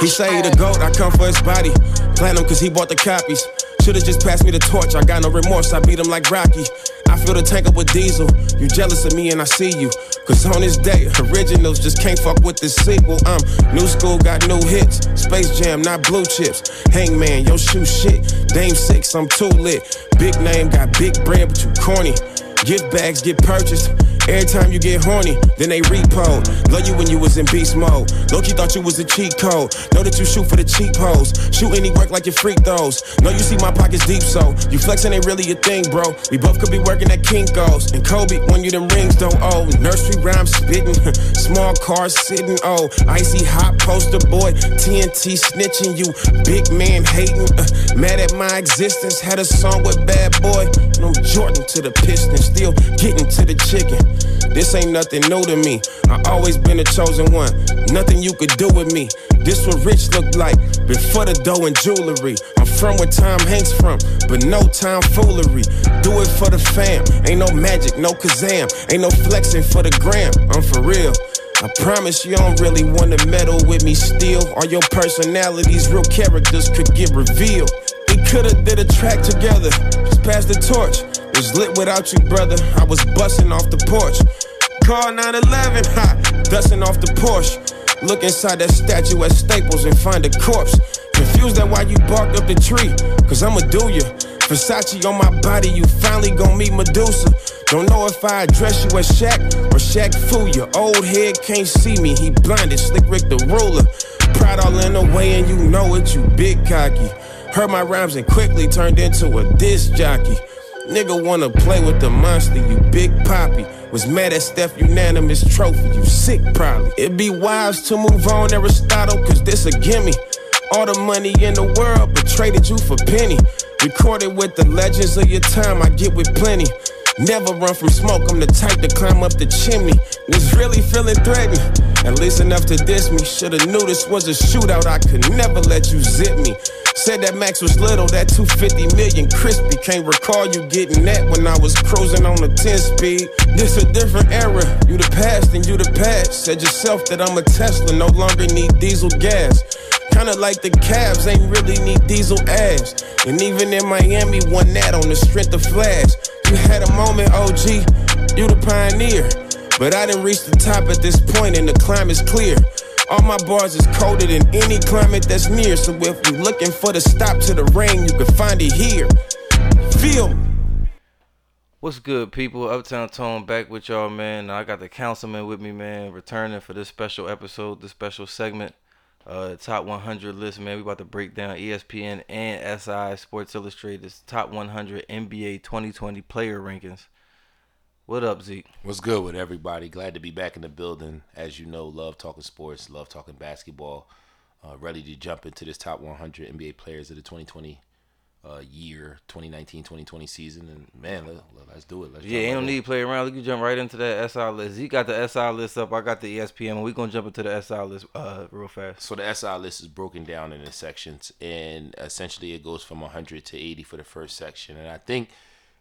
He say he the goat, I come for his body. Platinum cause he bought the copies. Should've just passed me the torch, I got no remorse, I beat him like Rocky. I fill the tank up with diesel. You jealous of me and I see you. Cause on this day, originals just can't fuck with the sequel. I'm new school, got new hits. Space Jam, not blue chips. Hangman, yo shoe shit. Dame six, I'm too lit. Big name, got big brand, but you corny. Gift bags get purchased. Every time you get horny, then they repo. Love you when you was in beast mode. Loki thought you was a cheat code. Know that you shoot for the cheap hoes. Shoot any work like you freak those. Know you see my pockets deep, so you flexing ain't really a thing, bro. We both could be working at Kinko's. And Kobe, when you them rings don't owe. Nursery rhyme spitting. Small cars sitting, oh. Icy hot poster boy. TNT snitching you. Big man hating. Uh, mad at my existence. Had a song with Bad Boy. No Jordan to the Pistons. Still getting to the chicken. This ain't nothing new to me. I always been a chosen one. Nothing you could do with me. This what rich looked like before the dough and jewelry. I'm from where Tom Hanks from, but no time foolery. Do it for the fam. Ain't no magic, no kazam. Ain't no flexing for the gram. I'm for real. I promise you don't really wanna meddle with me still. All your personalities, real characters could get revealed. We coulda did a track together, just pass the torch. Was lit without you, brother. I was busting off the porch. Call 911, ha, dusting off the Porsche. Look inside that statue at Staples and find a corpse. Confused at why you barked up the tree, cause I'ma do ya. Versace on my body, you finally gon' meet Medusa. Don't know if I address you as Shaq or Shaq Fu. Your old head can't see me, he blinded, slick Rick the ruler. Pride all in the way, and you know it, you big cocky. Heard my rhymes and quickly turned into a disc jockey. Nigga wanna play with the monster, you big poppy. Was mad at Steph unanimous trophy, you sick probably. It'd be wise to move on, Aristotle, cause this a gimme. All the money in the world, but traded you for penny. Recorded with the legends of your time, I get with plenty. Never run from smoke, I'm the type to climb up the chimney. Was really feeling threatened, at least enough to diss me. Should've knew this was a shootout, I could never let you zip me. Said that Max was little, that 250 million crispy. Can't recall you getting that when I was cruising on the 10 speed. This a different era, you the past and you the past. Said yourself that I'm a Tesla, no longer need diesel gas. Kinda like the Cavs, ain't really need diesel ass. And even in Miami, won that on the strength of Flash. You had a moment, OG, you the pioneer. But I didn't reach the top at this point, and the climate's clear. All my bars is colder than any climate that's near. So if you're looking for the stop to the rain, you can find it here. Feel.
What's good, people? Uptown Tone back with y'all, man. I got the councilman with me, man, returning for this special episode, this special segment. Uh, top 100 list, man. We about to break down ESPN and SI Sports Illustrated's top 100 NBA 2020 player rankings. What up, Zeke?
What's good with everybody? Glad to be back in the building. As you know, love talking sports, love talking basketball. Uh, ready to jump into this top 100 NBA players of the 2020 uh, year, 2019-2020 season. And man, let, us do it. Let's
Yeah, ain't no need to play around. We can jump right into that SI list. Zeke got the SI list up. I got the ESPN. and we gonna jump into the SI list uh, real fast.
So the SI list is broken down into sections, and essentially it goes from 100 to 80 for the first section. And I think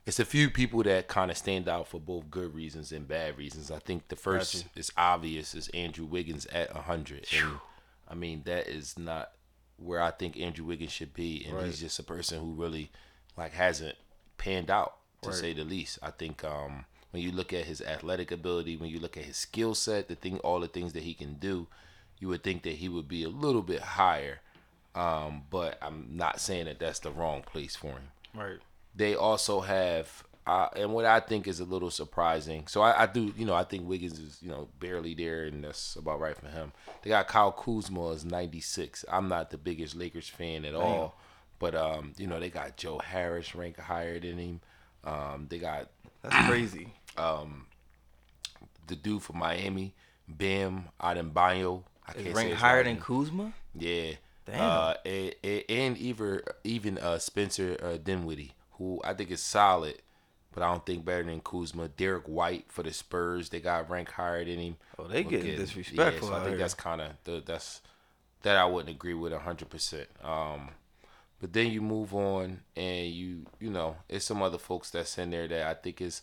it's a few people that kind of stand out for both good reasons and bad reasons. I think the first
Gotcha.
is obvious is Andrew Wiggins at 100. And, I mean, that is not where I think Andrew Wiggins should be, and
Right.
he's just a person who really like hasn't panned out to
Right.
say the least. I think um, when you look at his athletic ability, when you look at his skill set, the thing, all the things that he can do, you would think that he would be a little bit higher. Um, but I'm not saying that that's the wrong place for him.
Right.
They also have, uh, and what I think is a little surprising. So I, I do, you know, I think Wiggins is, you know, barely there, and that's about right for him. They got Kyle Kuzma as 96. I'm not the biggest Lakers fan at all, but um, you know, they got Joe Harris ranked higher than him. Um, they got
That's crazy.
Um, the dude from Miami, Bam Adebayo. I
Is ranked higher
last
than. Kuzma?
Yeah.
Damn.
Uh, and, and, and even even uh, Spencer uh, Dinwiddie, who I think is solid, but I don't think better than Kuzma. Derrick White for the Spurs, they got ranked higher than him.
Oh, they getting disrespectful
Yeah, so I think that's kind of the that's that I wouldn't agree with hundred percent. Um, but then you move on, and you you know, it's some other folks that's in there that I think is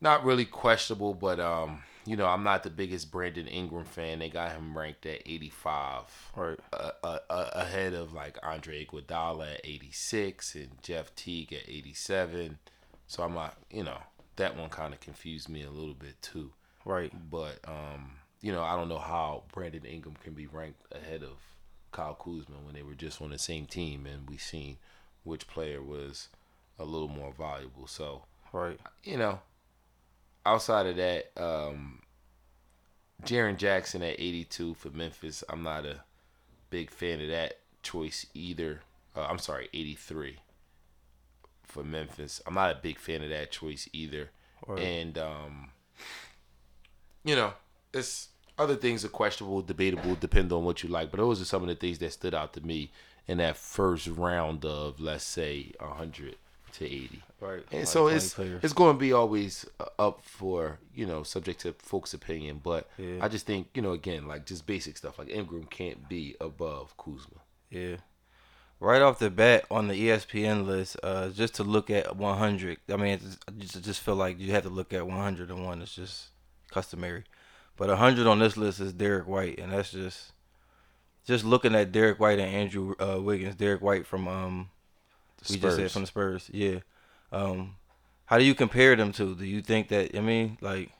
not really questionable, but um, you know, I'm not the biggest Brandon Ingram fan. They got him ranked at 85,
Right.
uh, uh, uh, ahead of like Andre Iguodala at 86 and Jeff Teague at 87. So I'm not, you know, that one kind of confused me a little bit too.
Right.
But um, you know, I don't know how Brandon Ingram can be ranked ahead of Kyle Kuzma when they were just on the same team, and we seen which player was a little more valuable. So
Right.
you know, outside of that, um, Jaren Jackson at 82 for Memphis. I'm not a big fan of that choice either. Uh, I'm sorry, 83 for Memphis. I'm not a big fan of that choice either.
Right.
And um, you know, it's other things are questionable, debatable, depend on what you like. But those are some of the things that stood out to me in that first round of let's say 100 to 80.
Right.
And
Like
so it's
players.
it's going to be always uh, up for you know subject to folks' opinion, but
Yeah.
I just think you know again like just basic stuff like Ingram can't be above Kuzma.
Yeah. Right off the bat on the ESPN list, uh, just to look at 100. I mean, it's, I just, just feel like you have to look at 101. It's just customary. But 100 on this list is Derrick White, and that's just just looking at Derrick White and Andrew uh, Wiggins. Derrick White from um, we just said from the Spurs. Yeah. Um, how do you compare them to? Do you think that I mean, like,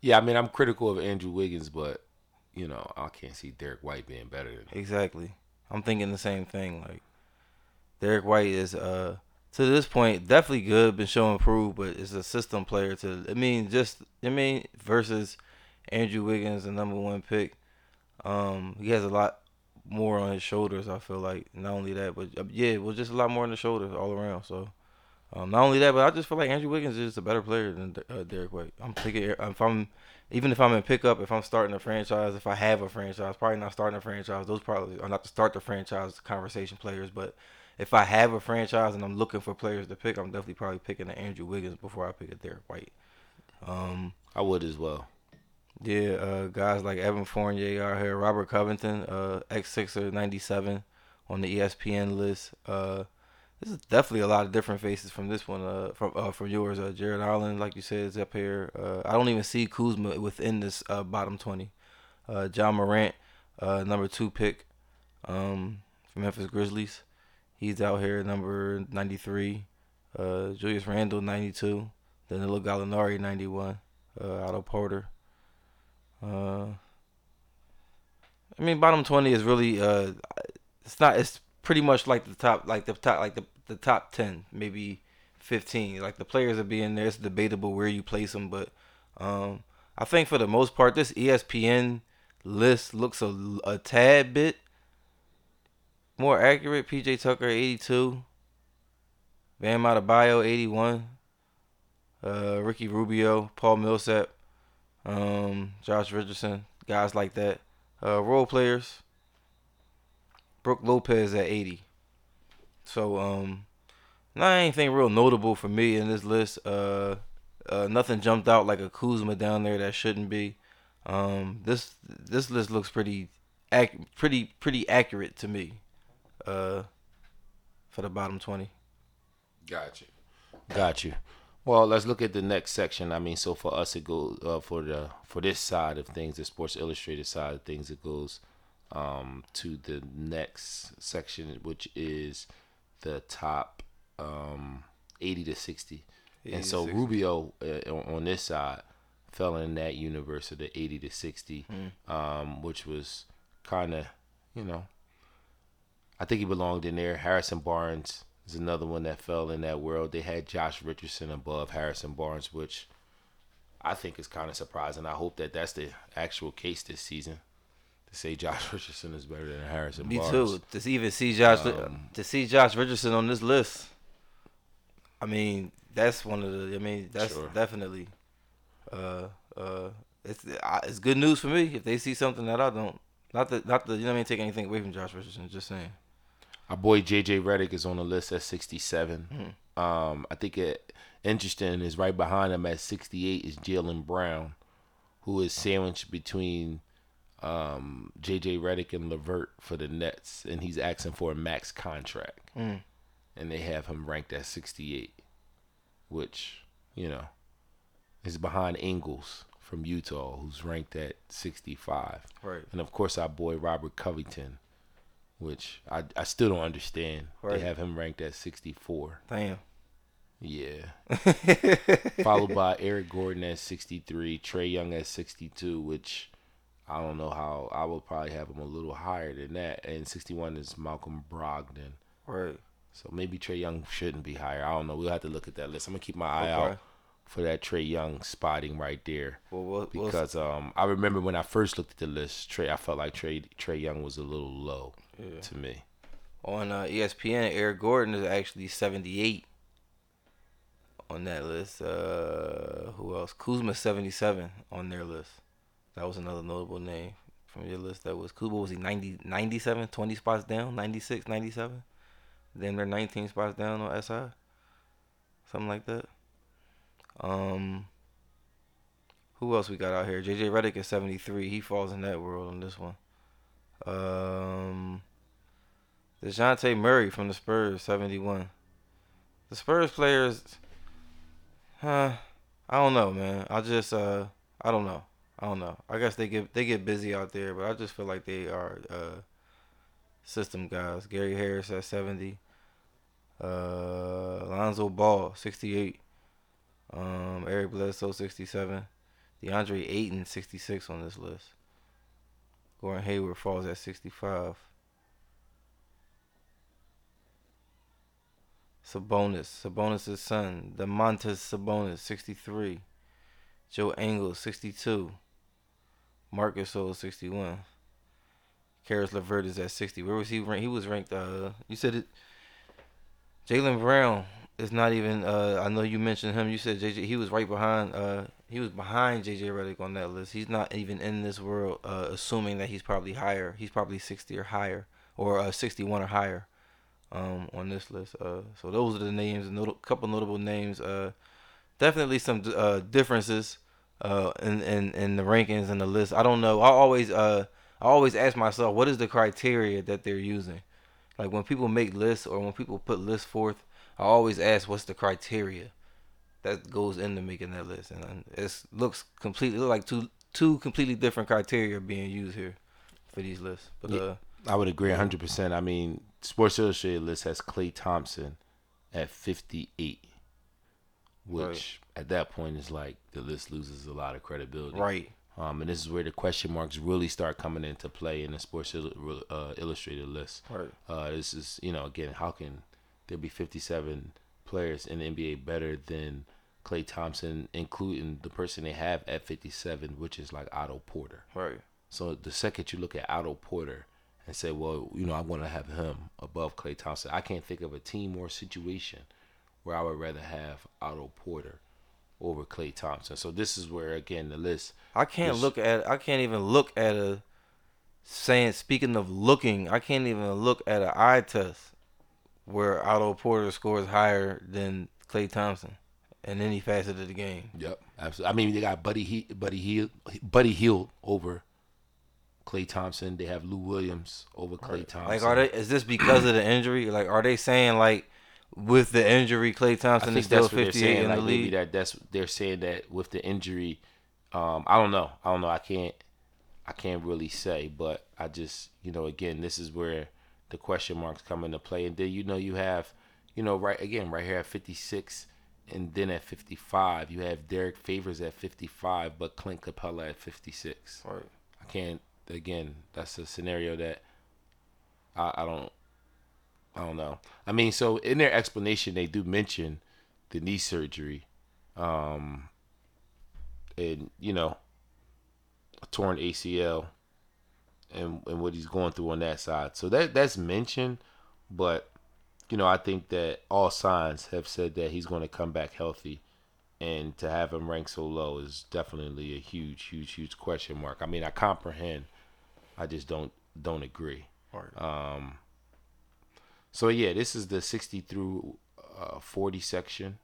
Yeah, I mean I'm critical of Andrew Wiggins, but you know I can't see Derrick White being better than him.
Exactly. I'm thinking the same thing. Like Derrick White is uh to this point definitely good, been showing prove, but is a system player to I mean just I mean versus Andrew Wiggins, the number one pick. Um he has a lot more on his shoulders, I feel like. Not only that, but uh, yeah, well just a lot more on the shoulders all around. So um, not only that, but I just feel like Andrew Wiggins is just a better player than uh, Derrick White. I'm thinking if I'm even if I'm in pickup, if I'm starting a franchise, if I have a franchise, probably not starting a franchise. Those probably are not to start the franchise conversation players, but if I have a franchise and I'm looking for players to pick, I'm definitely probably picking an Andrew Wiggins before I pick a Derrick White. Um,
I would as well.
Yeah, uh, guys like Evan Fournier are here. Robert Covington, uh, ex Sixer, ninety seven, on the ESPN list. Uh, this is definitely a lot of different faces from this one. Uh, from uh, from yours, uh, Jared Allen, like you said, is up here. Uh, I don't even see Kuzma within this uh, bottom twenty. Uh, Ja Morant, uh, number two pick, um, from Memphis Grizzlies. He's out here, number ninety three. Uh, Julius Randle, ninety two. Then Danilo Gallinari, ninety one. Uh, Otto Porter. Uh, I mean, bottom twenty is really uh, it's not. It's pretty much like the top, like the top, like the the top ten, maybe fifteen. Like the players are being there. It's debatable where you place them, but um, I think for the most part, this ESPN list looks a, a tad bit more accurate. PJ Tucker, eighty two. Bam Adebayo, eighty one. Uh, Ricky Rubio, Paul Millsap, um, Josh Richardson, guys like that. Uh, role players. Brook Lopez at 80. So um, not anything real notable for me in this list. Uh, uh, nothing jumped out like a Kuzma down there that shouldn't be. Um, this this list looks pretty, ac- pretty pretty accurate to me. Uh, for the bottom 20.
Got you. Got you. Well, let's look at the next section. I mean, so for us, it goes uh, for the for this side of things, the Sports Illustrated side of things, it goes um, to the next section, which is the top um, eighty to sixty.
80
and
to
so
60.
Rubio uh, on on this side fell in that universe of the eighty to sixty, um, which was kind of, you know, I think he belonged in there. Harrison Barnes is another one that fell in that world. They had Josh Richardson above Harrison Barnes, which I think is kind of surprising. I hope that that's the actual case this season. To say Josh Richardson is better than Harrison
Me
Barnes.
too. To even see Josh
Um,
to see Josh Richardson on this list. I mean, that's one of the. I mean, that's
Sure.
definitely. Uh, uh, it's uh, it's good news for me if they see something that I don't. Not that not the you know I mean take anything away from Josh Richardson. Just saying.
Our boy JJ Redick is on the list at 67.
Hmm.
Um, I think it interesting is right behind him at 68 is Jaylen Brown, who is sandwiched between um, JJ Redick and Levert for the Nets, and he's asking for a max contract,
Hmm.
and they have him ranked at 68, which you know is behind Ingles from Utah, who's ranked at 65.
Right.
And of course, our boy Robert Covington, which I, I still don't understand.
Right.
They have him ranked at 64.
Damn.
Yeah. Followed by Eric Gordon at 63, Trae Young at 62, which I don't know how I would probably have him a little higher than that. And 61 is Malcolm Brogdon.
Right.
So maybe Trae Young shouldn't be higher. I don't know. We'll have to look at that list. I'm gonna keep my eye
Okay.
out for that Trae Young spotting right there.
Well, we'll
Because um, I remember when I first looked at the list, Trae, I felt like Trae Trae Young was a little low to me.
on uh, ESPN, Eric Gordon is actually 78 on that list. Uh, who else? Kuzma 77 on their list. That was another notable name from your list. That was Kuzma. Was he 90, 97, 20 spots down, 96, 97? Then they're 19 spots down on SI. Something like that. Um, who else we got out here? JJ Redick is 73. He falls in that world on this one. Um, DeJounte Murray from the Spurs, 71. The Spurs players, huh? I don't know, man. I just, uh, I don't know. I don't know. I guess they get they get busy out there, but I just feel like they are uh, system guys. Gary Harris at 70. Uh, Lonzo Ball, 68. Um, Eric Bledsoe, 67. DeAndre Ayton, 66 on this list. Gordon Hayward falls at 65. Sabonis, Sabonis' son, Domantas Sabonis, 63. Joe Ingles, 62. Marcus Gasol, 61. Caris LeVert is at 60. Where was he ranked? He was ranked, uh, you said it. Jaylen Brown is not even, uh, I know you mentioned him. You said JJ, he was right behind, uh, he was behind JJ Redick on that list. He's not even in this world, uh, assuming that he's probably higher. He's probably 60 or higher, or uh, 61 or higher um, on this list. Uh, so those are the names, a not- couple notable names. Uh, definitely some uh, differences uh, in, in in the rankings and the list. I don't know. I always uh, I always ask myself, what is the criteria that they're using? Like when people make lists or when people put lists forth, I always ask, what's the criteria that goes into making that list? And it looks completely look like two two completely different criteria being used here for these lists. But uh,
I would agree 100%. I mean, Sports Illustrated list has Klay Thompson at 58, which
Right.
at that point is like the list loses a lot of credibility.
right,
Um, and this is where the question marks really start coming into play in the Sports uh, Illustrated list.
right,
Uh, this is, you know, again, how can there be 57 players in the NBA better than Klay Thompson, including the person they have at 57, which is like Otto Porter.
right.
So the second you look at Otto Porter and say, well, you know, I want to have him above Klay Thompson, I can't think of a team or situation where I would rather have Otto Porter over Klay Thompson. So this is where again the list.
I can't look at. I can't even look at a. Saying speaking of looking, I can't even look at an eye test where Otto Porter scores higher than Klay Thompson in any facet of the game.
Yep, absolutely. I mean, they got Buddy he- Buddy Hield, Buddy Hield over Klay Thompson. They have Lou Williams over Klay Thompson.
Like, are they? Is this because of the injury? Like, are they saying like, with the injury,
Klay
Thompson is still
that's what they're
58
saying.
in the
Like maybe
league?
that that's they're saying that with the injury. Um, I don't know. I don't know. I can't. I can't really say, but I just you know again this is where the question marks come into play, and then you know you have you know right again right here at 56, and then at 55 you have Derrick Favors at 55, but Clint Capela at 56.
Right.
I can't again. That's a scenario that I, I don't. I don't know. I mean, so in their explanation, they do mention the knee surgery, um, and you know, a torn ACL, and and what he's going through on that side. So that that's mentioned, but you know, I think that all signs have said that he's going to come back healthy, and to have him rank so low is definitely a huge, huge, huge question mark. I mean, I comprehend, I just don't don't agree. Um, so yeah, this is the 60 through uh, 40 section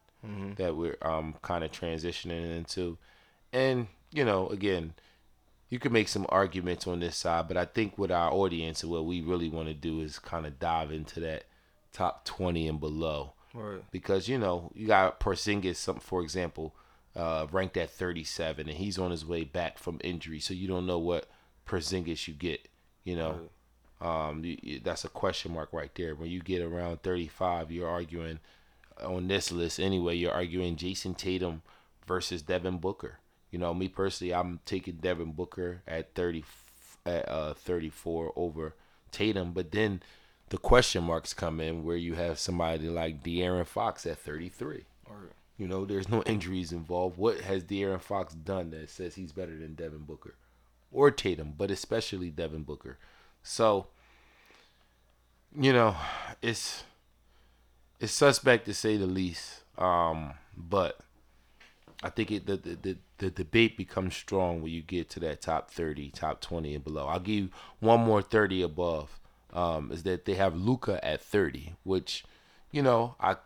that we're um kind of transitioning into, and you know, again, you can make some arguments on this side, but I think with our audience and what we really want to do is kind of dive into that top 20 and below
Right.
because you know you got Porzingis, some for example, uh, ranked at 37, and he's on his way back from injury, so you don't know what Porzingis you get. You know, um, you, that's a question mark right there. When you get around 35, you're arguing on this list anyway, you're arguing Jayson Tatum versus Devin Booker. You know, me personally, I'm taking Devin Booker at 30 at uh 34 over Tatum, but then the question marks come in where you have somebody like De'Aaron Fox at 33. You know, there's no injuries involved. What has De'Aaron Fox done that says he's better than Devin Booker or Tatum, but especially Devin Booker? So, you know, it's it's suspect to say the least. Um, but I think it the, the the the debate becomes strong when you get to that top thirty, top twenty and below. I'll give you one more thirty above. Um, is that they have Luka at thirty, which, you know, I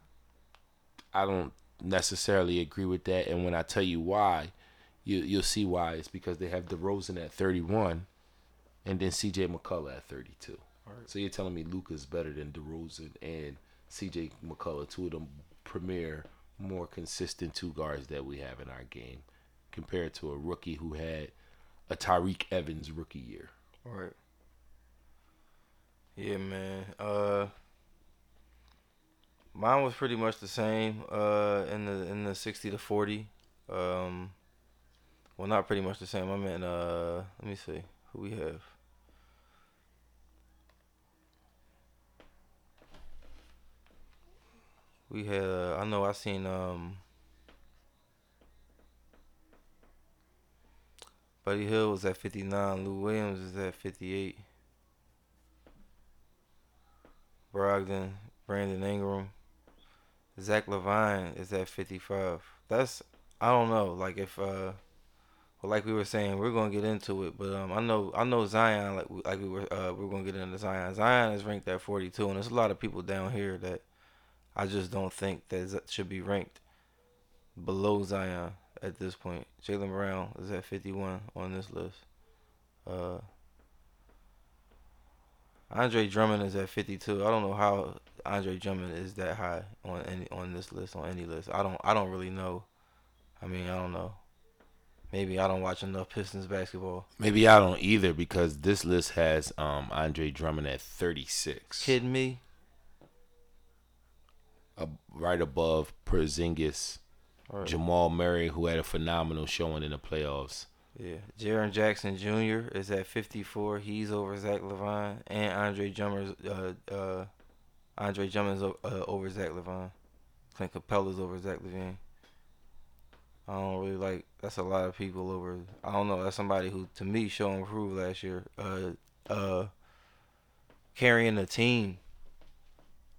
I don't necessarily agree with that. And when I tell you why, you you'll see why. It's because they have DeRozan at thirty one, and then C.J. McCollum at thirty two. So you're telling me Luka's better than DeRozan and C.J. McCollum, two of them premier, more consistent two guards that we have in our game, compared to a rookie who had a Tyreke Evans rookie year.
All right. Yeah, man. Uh, mine was pretty much the same. Uh, in the in the sixty to forty. Um, well, not pretty much the same. I meant uh, let me see who we have. We had. Uh, I know. I seen. Um, Buddy Hield was at fifty nine. Lou Williams is at fifty eight. Brogdon, Brandon Ingram, Zach LaVine is at 55. That's I don't know. Like if uh, well, like we were saying, we're gonna get into it, but um, I know I know Zion. Like we, like we were uh, we're gonna get into Zion. Zion is ranked at 42, and there's a lot of people down here that I just don't think that should be ranked below Zion at this point. Jaylen Brown is at 51 on this list. Uh, Andre Drummond is at 52. I don't know how Andre Drummond is that high on any on this list on any list. I don't I don't really know. I mean, I don't know. Maybe I don't watch enough Pistons basketball.
Maybe I don't either because this list has um, Andre Drummond at 36.
Kidding me?
uh, right above Porzingis,
All right.
Jamal Murray, who had a phenomenal showing in the playoffs.
Yeah, Jaren Jackson Jr. is at 54. He's over Zach LaVine and Andre Drummond's uh uh Andre Drummond's uh, over Zach LaVine. Clint Capela's over Zach LaVine. I don't really like. That's a lot of people over. I don't know. That's somebody who, to me, showed improved last year. Uh, uh, carrying the team.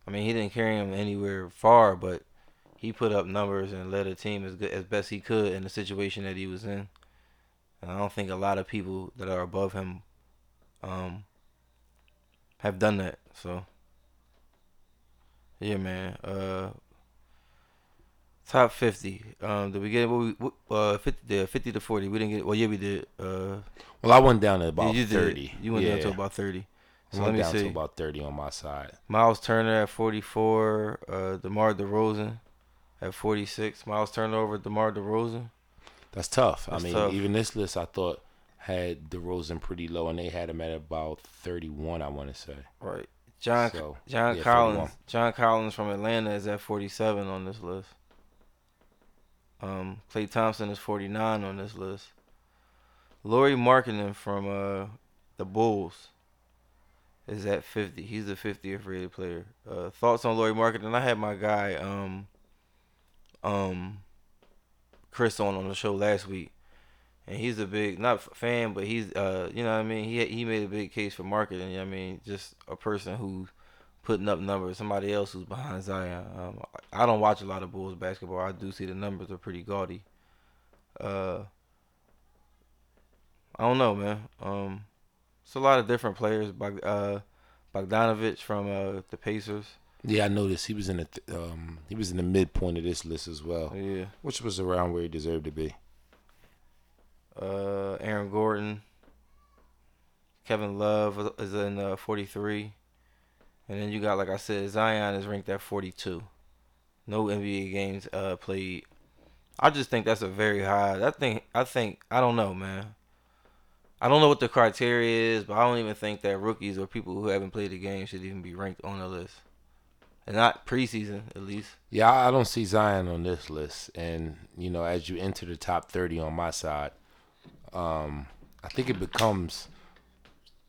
I mean, he didn't carry him anywhere far, but he put up numbers and led a team as good as best he could in the situation that he was in. And I don't think a lot of people that are above him um have done that. So yeah, man. Uh top 50. Um did we get what we uh 50 the 50 to 40. We didn't get Well, yeah, we did. Uh
Well, I went down to about
you did.
30.
You went
yeah.
down to about 30.
I
So
went
let me
down
see.
to about 30 on my side.
Myles Turner at 44, uh DeMar DeRozan at 46. Myles Turner over DeMar DeRozan.
That's tough.
That's
I mean,
tough.
even this list I thought had DeRozan pretty low, and they had him at about 31, I want to say.
Right. John
So,
John
yeah,
Collins
31.
John Collins from Atlanta is at 47 on this list. Um, Klay Thompson is 49 on this list. Lauri Markkanen from uh the Bulls is at 50. He's the 50th rated player. Uh, thoughts on Lauri Markkanen? I had my guy um um Chris on on the show last week. And he's a big not fan, but he's uh you know what I mean he he made a big case for marketing. You know I mean just a person who's putting up numbers. Somebody else who's behind Zion. Um, I don't watch a lot of Bulls basketball. I do see the numbers are pretty gaudy. Uh, I don't know, man. Um, it's a lot of different players. Bog, uh, Bogdanovich from uh the Pacers.
Yeah, I noticed he was in the th- um he was in the midpoint of this list as well,
Yeah.
which was around where he deserved to be.
Uh, Aaron Gordon. Kevin Love is in uh, 43. And then you got, like I said, Zion is ranked at 42. No NBA games uh, played. I just think that's a very high. That thing, I think, I don't know, man. I don't know what the criteria is, but I don't even think that rookies or people who haven't played the game should even be ranked on the list. and not preseason at least.
Yeah, I don't see Zion on this list. And, you know, as you enter the top 30 on my side, um, I think it becomes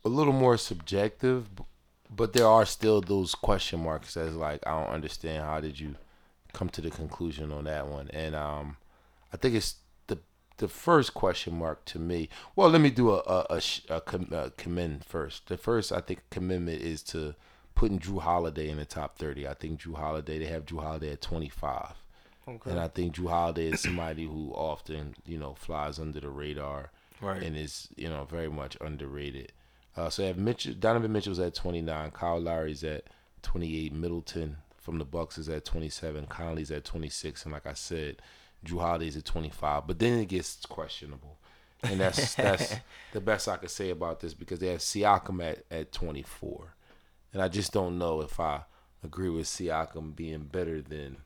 a little more subjective, but there are still those question marks as like, I don't understand how did you come to the conclusion on that one. And um, I think it's the the first question mark to me. Well, let me do a a, a, a, com- a commend first. The first I think commitment is to putting Jrue Holiday in the top 30. I think Jrue Holiday, they have Jrue Holiday at 25. And I think Jrue Holiday is somebody who often, you know, flies under the radar
Right.
and is, you know, very much underrated. Uh, so have Mitchell, Donovan Mitchell's at 29, Kyle Lowry's at 28, Middleton from the Bucks is at 27, Conley's at 26, and like I said, Jrue Holiday's at 25. But then it gets questionable, and that's that's the best I could say about this because they have Siakam at at 24, and I just don't know if I agree with Siakam being better than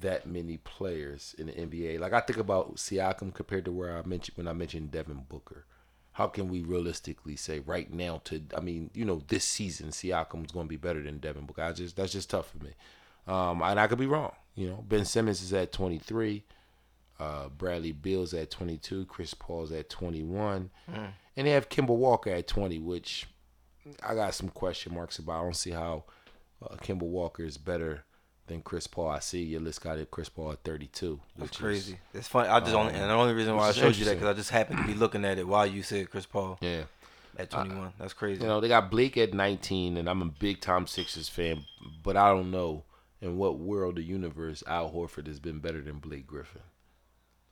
that many players in the NBA. Like I think about Siakam compared to where I mentioned when I mentioned Devin Booker. How can we realistically say right now to I mean, you know, this season Siakam's going to be better than Devin Booker. I just that's just tough for me. Um and I could be wrong, you know. Ben Simmons is at 23. Uh, Bradley Beal's at 22, Chris Paul's at 21, and they have Kemba Walker at 20, which I got some question marks about. I don't see how uh, Kemba Walker is better than Chris Paul. I see your list got it Chris Paul at 32.
That's crazy.
Is,
it's funny. I just only um, and the only reason why I showed you that because I just happened to be looking at it while you said Chris Paul
yeah.
at 21. That's crazy.
You know, they got Blake at 19, and I'm a big Tom Sixers fan, but I don't know in what world the universe Al Horford has been better than Blake Griffin.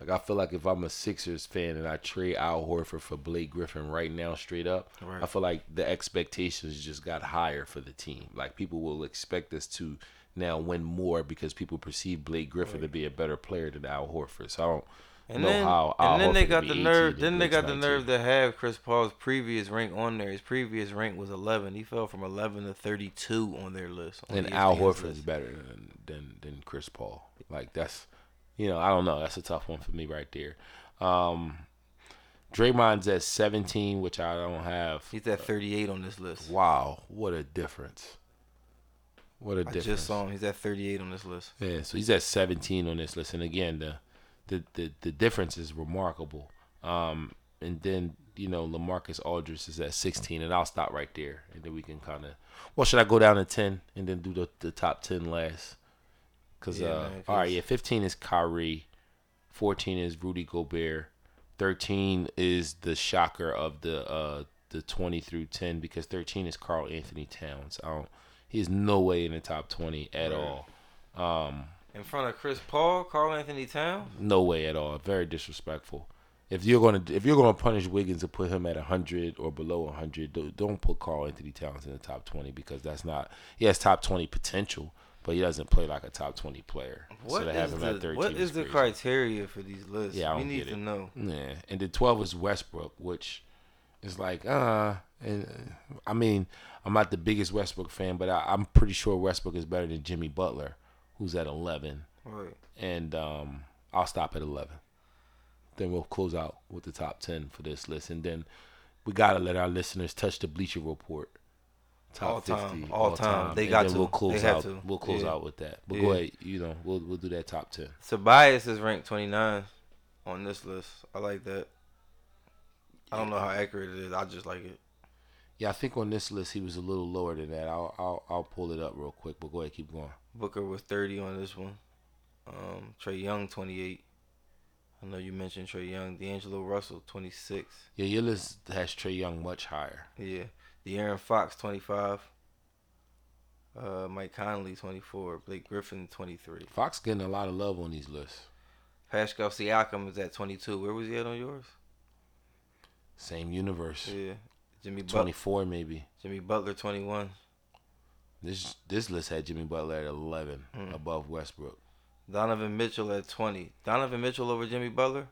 Like, I feel like if I'm a Sixers fan and I trade Al Horford for Blake Griffin right now, straight up,
Right.
I feel like the expectations just got higher for the team. Like, people will expect us to now win more because people perceive Blake Griffin to be a better player than Al Horford. So I don't
And
know
then,
how Al
and then they got the nerve. Then they got the nerve to have Chris Paul's previous rank on there. His previous rank was 11. He fell from 11 to 32 on their list. on
and Al Horford is better than, than than Chris Paul. Like that's, you know, I don't know. That's a tough one for me right there. Um, Draymond's at 17, which I don't have.
He's at 38 on this list.
Wow, what a difference! What a
I
difference!
just saw him. He's at 38 on this list.
Yeah, so he's at 17 on this list, and again, the the the, the difference is remarkable. Um, and then you know, Lamarcus Aldridge is at 16, and I'll stop right there, and then we can kind of. Well, should I go down to 10 and then do the the top 10 last? Cause
Yeah,
uh,
man,
all right, yeah, 15 is Kyrie, 14 is Rudy Gobert, 13 is the shocker of the uh the 20 through 10 because 13 is Karl-Anthony Towns. I don't. He's no way in the top 20 at all. Um,
In front of Chris Paul, Karl-Anthony Towns.
no way at all. Very disrespectful. If you're gonna if you're gonna punish Wiggins and put him at hundred or below hundred, don't, put Karl-Anthony Towns in the top twenty because that's not. He has top twenty potential, but he doesn't play like a top twenty player.
What
so
is
have him at
the what is the criteria for these lists?
Yeah,
we need to know.
Yeah, and the twelve is Westbrook, which is like, uh, and uh, I mean, I'm not the biggest Westbrook fan, but I, I'm pretty sure Westbrook is better than Jimmy Butler, who's at eleven.
Right.
and um, I'll stop at 11. Then we'll close out with the top 10 for this list. And then we got to let our listeners touch the Bleacher Report. Top
All time,
50
all time. They
and
got to.
We'll close out.
to.
We'll close
Yeah.
out with that. But
Yeah.
go ahead. You know, we'll we'll do that top 10.
Tobias is ranked 29 on this list. I like that. I don't know how accurate it is. I just like it.
Yeah, I think on this list he was a little lower than that. I'll I'll, I'll pull it up real quick. But go ahead, keep going.
Booker was 30 on this one. Um, Trae Young 28. I know you mentioned Trae Young. D'Angelo Russell 26.
Yeah, your list has Trae Young much higher.
Yeah. De'Aaron Fox 25. Uh, Mike Conley 24. Blake Griffin 23.
Fox getting a lot of love on these lists.
Pascal Siakam is at 22. Where was he at on yours?
Same universe.
Yeah. Jimmy Butler.
24 maybe.
Jimmy Butler 21.
This this list had Jimmy Butler at 11
Hmm.
above Westbrook.
Donovan Mitchell at 20. Donovan Mitchell over Jimmy Butler?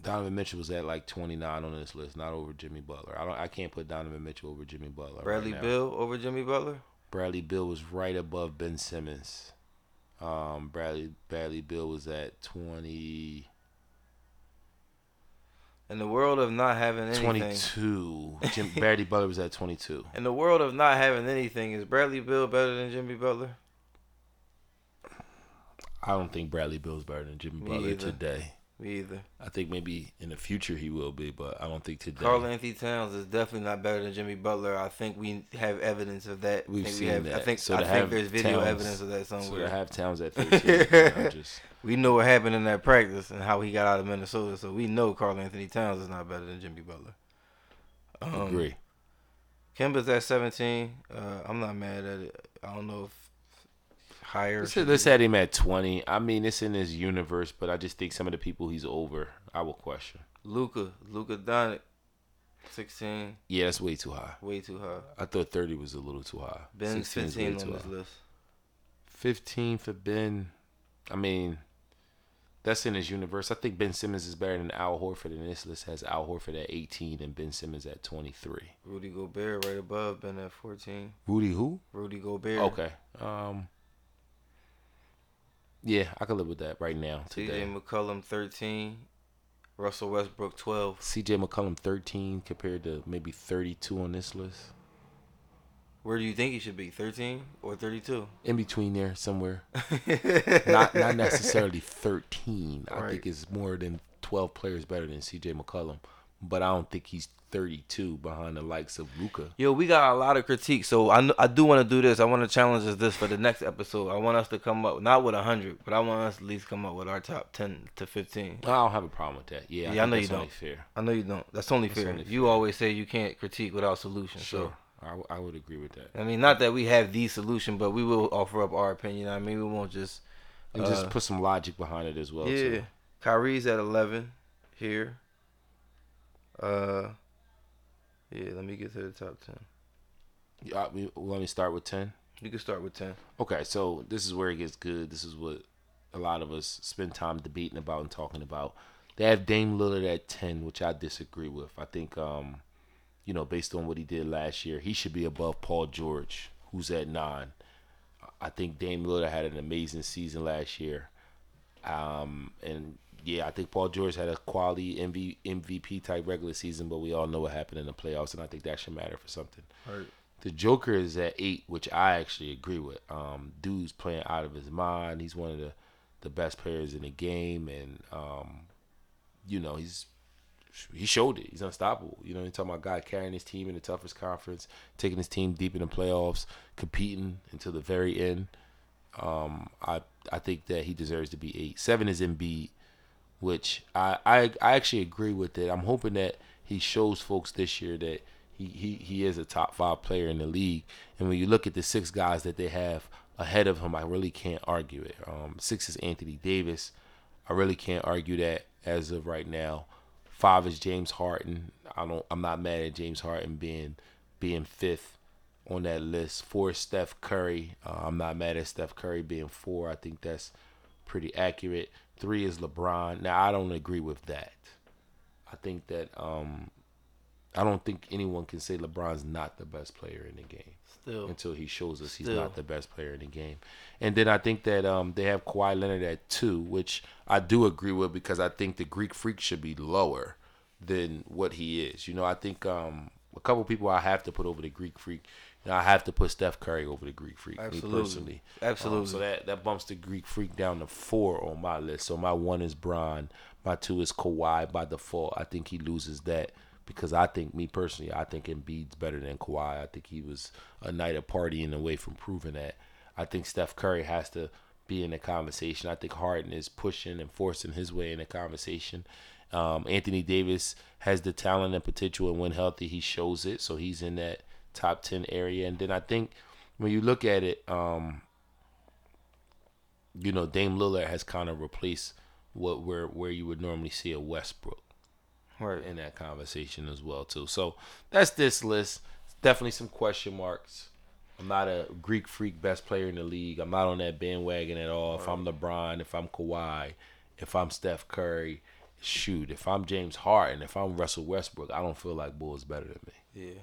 Donovan Mitchell was at like 29 on this list, not over Jimmy Butler. I don't. I can't put Donovan Mitchell over Jimmy Butler. right
Bradley
now.
Beal over Jimmy Butler?
Bradley Beal was right above Ben Simmons. Um, Bradley Bradley Beal was at 20.
In the world of not having anything,
22. Jim Bradley Butler was at 22.
in the world of not having anything, is Bradley Beal better than Jimmy Butler?
I don't think Bradley Beal's better than Jimmy
Me
Butler
either.
today.
Me either.
I think maybe in the future he will be, but I don't think today.
Karl-Anthony Towns is definitely not better than Jimmy Butler. I think we have evidence of that.
We've seen
we have,
that.
I think
So
I think there's video
Towns-
evidence of that
so
somewhere.
to have Towns at 13, I'm just
we know what happened in that practice and how he got out of Minnesota, so we know Karl-Anthony Towns is not better than Jimmy Butler. Um,
agree.
Kemba's at 17. Uh, I'm not mad at it. I don't know if higher.
Let's,
should
let's add him at 20. I mean, it's in his universe, but I just think some of the people he's over, I will question.
Luka, Luka Doncic, 16,
Yeah, that's way too high.
way too high.
I thought 30 was a little too high.
Ben's
16 is way
15 on this
high.
list.
15 for Ben. I mean, that's in his universe. I think Ben Simmons is better than Al Horford, and this list has Al Horford at 18 and Ben Simmons at 23.
Rudy Gobert right above Ben at 14.
Rudy who?
Rudy Gobert.
Okay. Um. Yeah, I could live with that right now. Today.
CJ McCollum 13. Russell Westbrook 12.
CJ McCollum 13 compared to maybe 32 on this list.
Where do you think he should be? 13 or 32?
In between there somewhere. not not necessarily 13. I think it's more than 12 players better than CJ McCollum, but I don't think he's 32 behind the likes of Luka.
Yo, we got a lot of critiques, so I, I do want to do this. I want to challenge us this for the next episode. I want us to come up not with 100, but I want us to at least come up with our top 10 to 15.
I don't have a problem with that. Yeah,
Yeah, I
think
know you don't.
Fair.
I know you don't. That's only
That's
fair.
only
You
fair.
always say you can't critique without solution.
Sure, I, w- I would agree with that.
I mean, not that we have the solution, but we will offer up our opinion. I mean, we won't just
And
uh,
just put some logic behind it as well.
yeah.
Too.
Kyrie's at 11 here. Uh, yeah. Let me get to the top 10.
Yeah, we, let me start with 10.
You can start with 10.
Okay, so this is where it gets good. This is what a lot of us spend time debating about and talking about. They have Dame Lillard at ten, which I disagree with. I think, um, you know, based on what he did last year, he should be above Paul George, who's at nine. I think Dame Lillard had an amazing season last year, um, and yeah, I think Paul George had a quality MV, MVP type regular season, but we all know what happened in the playoffs, and I think that should matter for something.
Right.
The Joker is at eight, which I actually agree with. Um, dude's playing out of his mind. He's one of the, the best players in the game, and um, you know he's he showed it. He's unstoppable. You know, you're talking about guy carrying his team in the toughest conference, taking his team deep in the playoffs, competing until the very end. Um, I I think that he deserves to be eight. Seven is Embiid, which I, I I actually agree with it. I'm hoping that he shows folks this year that he, he, he is a top five player in the league. And when you look at the six guys that they have ahead of him, I really can't argue it. Um, six is Anthony Davis. I really can't argue that as of right now. Five is James Harden. I don't. I'm not mad at James Harden being being fifth on that list. Four is Steph Curry. Uh, I'm not mad at Steph Curry being four. I think that's pretty accurate. Three is LeBron. Now I don't agree with that. I think that um, I don't think anyone can say LeBron's not the best player in the game
Still.
until he shows us he's not the best player in the game. And then I think that um, they have Kawhi Leonard at two, which I do agree with because I think the Greek Freak should be lower than what he is. You know, I think um, a couple people I have to put over the Greek Freak. You know, I have to put Steph Curry over the Greek Freak. Me
Absolutely.
personally,
Absolutely.
Um, so that that bumps the Greek Freak down to four on my list. So my one is Bron, my two is Kawhi by default. I think he loses that because I think me personally, I think Embiid's better than Kawhi. I think he was a night of partying away from proving that. I think Steph Curry has to be in the conversation. I think Harden is pushing and forcing his way in the conversation. Um, Anthony Davis has the talent and potential, and when healthy, he shows it. So he's in that top ten area. And then I think when you look at it, um, you know, Dame Lillard has kind of replaced what where where you would normally see a Westbrook
Right.
in that conversation as well too. So that's this list. Definitely some question marks. I'm not a Greek freak best player in the league. I'm not on that bandwagon at all. If I'm LeBron, if I'm Kawhi, if I'm Steph Curry, shoot, if I'm James Harden, if I'm Russell Westbrook, I don't feel like Bull's better than me.
Yeah.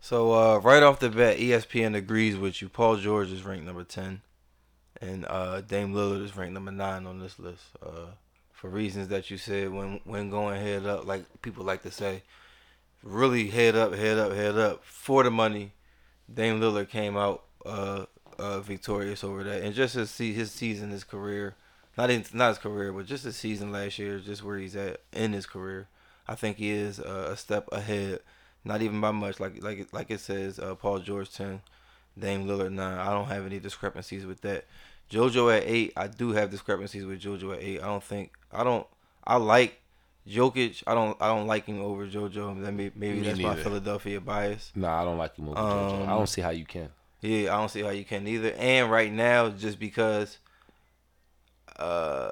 So uh, right off the bat, ESPN agrees with you. Paul George is ranked number ten, and uh, Dame Lillard is ranked number nine on this list. Uh, for reasons that you said when when going head up, like people like to say, really head up, head up, head up for the money. Dame Lillard came out uh, uh, victorious over that, and just to see his season, his career, not not his career, but just his season last year, just where he's at in his career. I think he is uh, a step ahead, not even by much. Like like it- like it says, uh, Paul George ten, Dame Lillard nine. I don't have any discrepancies with that. JoJo at eight, I do have discrepancies with JoJo at eight. I don't think I don't. I like Jokic. I don't. I don't like him over JoJo. That may, maybe
Me
that's my. Philadelphia bias.
Nah, I don't like him over JoJo. I
Um,
don't see how you can.
Yeah, I don't see how you can either. And right now, just because uh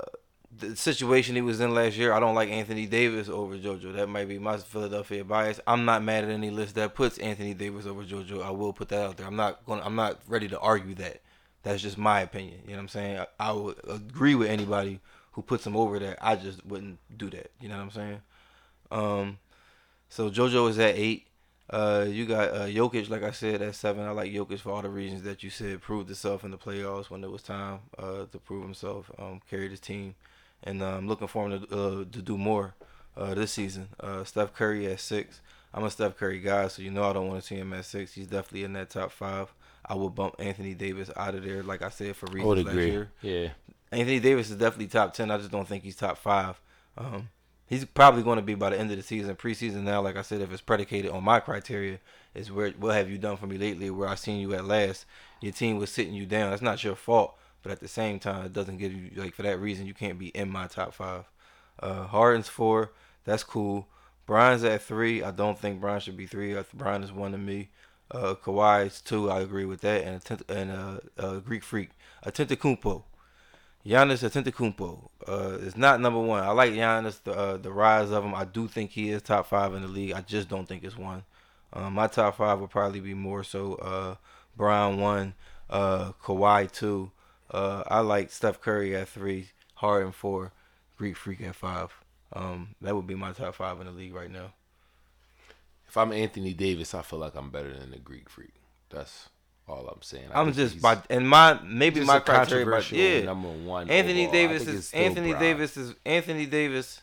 the situation he was in last year, I don't like Anthony Davis over JoJo. That might be my Philadelphia bias. I'm not mad at any list that puts Anthony Davis over JoJo. I will put that out there. I'm not going. I'm not ready to argue that. That's just my opinion. You know what I'm saying? I, I would agree with anybody who puts him over that. I just wouldn't do that. You know what I'm saying? Um, so JoJo is at eight. Uh, you got uh, Jokic, like I said, at seven. I like Jokic for all the reasons that you said. Proved himself in the playoffs when it was time uh, to prove himself. Um, carried his team, and uh, I'm looking for him to uh, to do more uh, this season. Uh, Steph Curry at six. I'm a Steph Curry guy, so you know I don't want to see him at six. He's definitely in that top five. I will bump Anthony Davis out of there, like I said, for
I
reasons
would
last
agree.
year.
Yeah.
Anthony Davis is definitely top ten. I just don't think he's top five. Um, he's probably going to be by the end of the season. Preseason now, like I said, if it's predicated on my criteria, is where what have you done for me lately? Where I've seen you at last, your team was sitting you down. That's not your fault, but at the same time, it doesn't give you like for that reason you can't be in my top five. Uh, Harden's four. That's cool. Brian's at three. I don't think Brian should be three. Brian is one to me. Uh, Kawhi's two. I agree with that. And Atent- and Greek Freak, Atentakumpo. Giannis Antetokounmpo uh, is not number one. I like Giannis, the uh, the rise of him. I do think he is top five in the league. I just don't think it's one. Um, my top five would probably be more so uh, Bron one, uh, Kawhi two. Uh, I like Steph Curry at three, Harden four, Greek Freak at five. Um, that would be my top five in the league right now.
If I'm Anthony Davis, I feel like I'm better than the Greek Freak. That's all I'm saying. I
I'm just by and my maybe my criteria, but yeah,
number one.
Anthony
overall.
Davis is Anthony
Brown.
Davis is Anthony Davis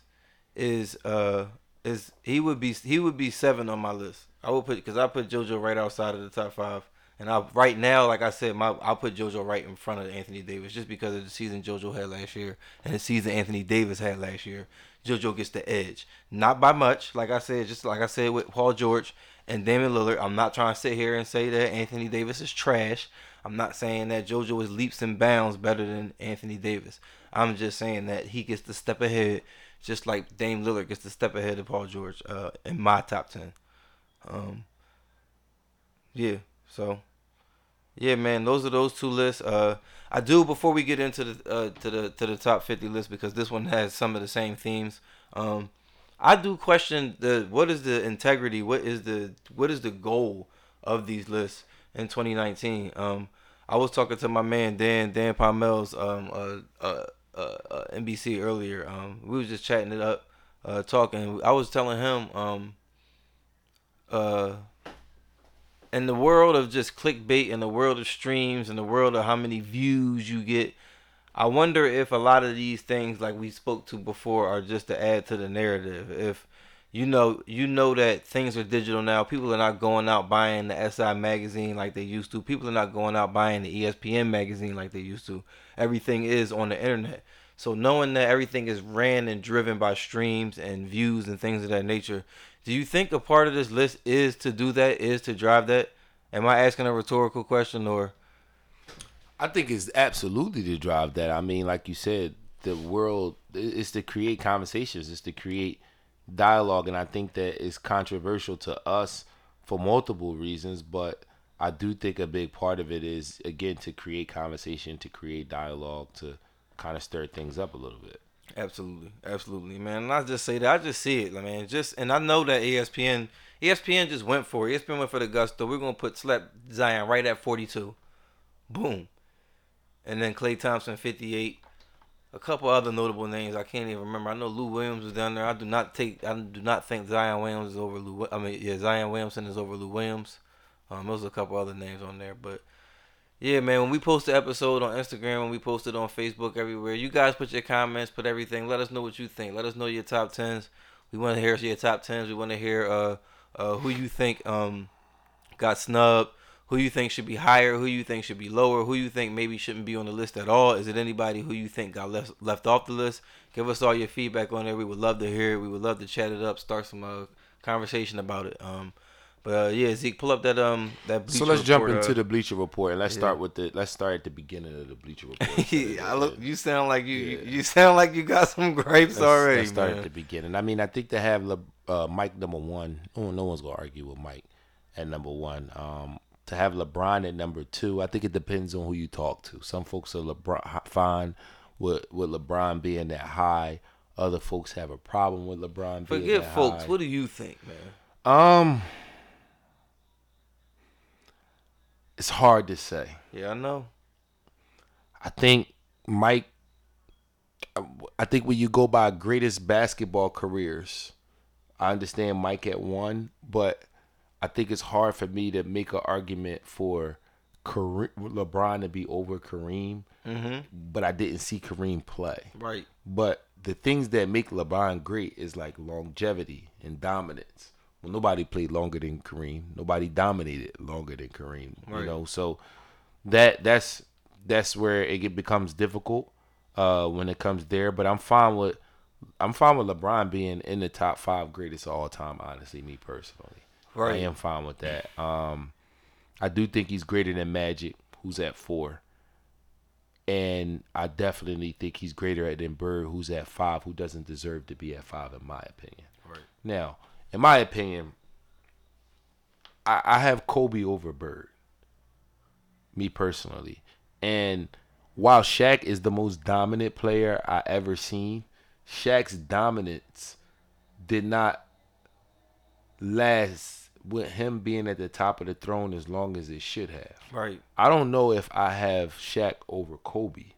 is uh is he would be he would be seven on my list. I would put because I put JoJo right outside of the top five, and I right now like I said my I'll put JoJo right in front of Anthony Davis just because of the season JoJo had last year and the season Anthony Davis had last year. JoJo gets the edge, not by much. Like I said, just like I said with Paul George and Damian Lillard. I'm not trying to sit here and say that Anthony Davis is trash. I'm not saying that JoJo is leaps and bounds better than Anthony Davis. I'm just saying that he gets to step ahead, just like Dame Lillard gets to step ahead of Paul George uh, in my top ten. Um, yeah, so yeah, man, those are those two lists. Uh, I do before we get into the uh, to the to the top fifty list because this one has some of the same themes. Um, I do question the what is the integrity, what is the what is the goal of these lists in 2019. Um, I was talking to my man Dan Dan Palmel's um uh, uh, uh, uh NBC earlier. Um, we was just chatting it up, uh, talking. I was telling him um uh in the world of just clickbait, in the world of streams, in the world of how many views you get, I wonder if a lot of these things, like we spoke to before, are just to add to the narrative. If you know, you know that things are digital now. People are not going out buying the SI magazine like they used to. People are not going out buying the ESPN magazine like they used to. Everything is on the internet. So knowing that everything is ran and driven by streams and views and things of that nature, do you think a part of this list is to do that? Is to drive that? Am I asking a rhetorical question or?
I think it's absolutely to drive that. I mean, like you said, the world is to create conversations, is to create dialogue, and I think that is controversial to us for multiple reasons. But I do think a big part of it is again to create conversation, to create dialogue, to kind of stir things up a little bit.
Absolutely, absolutely, man. And I just say that I just see it, man. Just and I know that ESPN, ESPN just went for it. ESPN went for the gusto. We're gonna put slap Zion right at forty two, boom, and then Klay Thompson fifty eight. A couple other notable names I can't even remember. I know Lou Williams was down there. I do not take. I do not think Zion Williams is over Lou. I mean, yeah, Zion Williamson is over Lou Williams. Um, those are a couple other names on there, but Yeah, man. When we post the episode on Instagram, when we post it on Facebook, everywhere, you guys put your comments, put everything. Let us know what you think. Let us know your top tens. We want to hear your top tens. We want to hear uh, uh, who you think um got snubbed, who you think should be higher, who you think should be lower, who you think maybe shouldn't be on the list at all. Is it anybody who you think got left left off the list? Give us all your feedback on there. We would love to hear it. We would love to chat it up, start some uh, conversation about it. Um, but uh, yeah, Zeke, pull up that um that.
So let's jump into
uh,
the Bleacher Report and let's
yeah.
start with the let's start at the beginning of the Bleacher Report.
Yeah, I look. You sound like you. You sound like you got some grapes
Let's-
already,
let's start
man.
at the beginning. I mean, I think to have Le, uh, Mike number one, oh, no one's gonna argue with Mike at number one. Um, to have LeBron at number two, I think it depends on who you talk to. Some folks are LeBron fine with with LeBron being that high. Other folks have a problem with LeBron being
Forget folks.
high.
What do you think, man?
Um, it's hard to say.
Yeah, I know.
I think Mike. I think when you go by greatest basketball careers, I understand Mike at one, but I think it's hard for me to make an argument for Kareem, LeBron to be over Kareem.
Mhm.
But I didn't see Kareem play.
Right.
But the things that make LeBron great is like longevity and dominance. Well, nobody played longer than Kareem. Nobody dominated longer than Kareem. You know, so that that's that's where it becomes difficult uh, when it comes there. But I'm fine with I'm fine with LeBron being in the top five greatest of all time. Honestly, me personally,
Right.
I am fine with that. Um, I do think he's greater than Magic, who's at four. And I definitely think he's greater than Bird, who's at five, who doesn't deserve to be at five, in my opinion.
Right.
Now, in my opinion, I, I have Kobe over Bird. Me personally. And while Shaq is the most dominant player I ever seen, Shaq's dominance did not last with him being at the top of the throne as long as it should have.
Right.
I don't know if I have Shaq over Kobe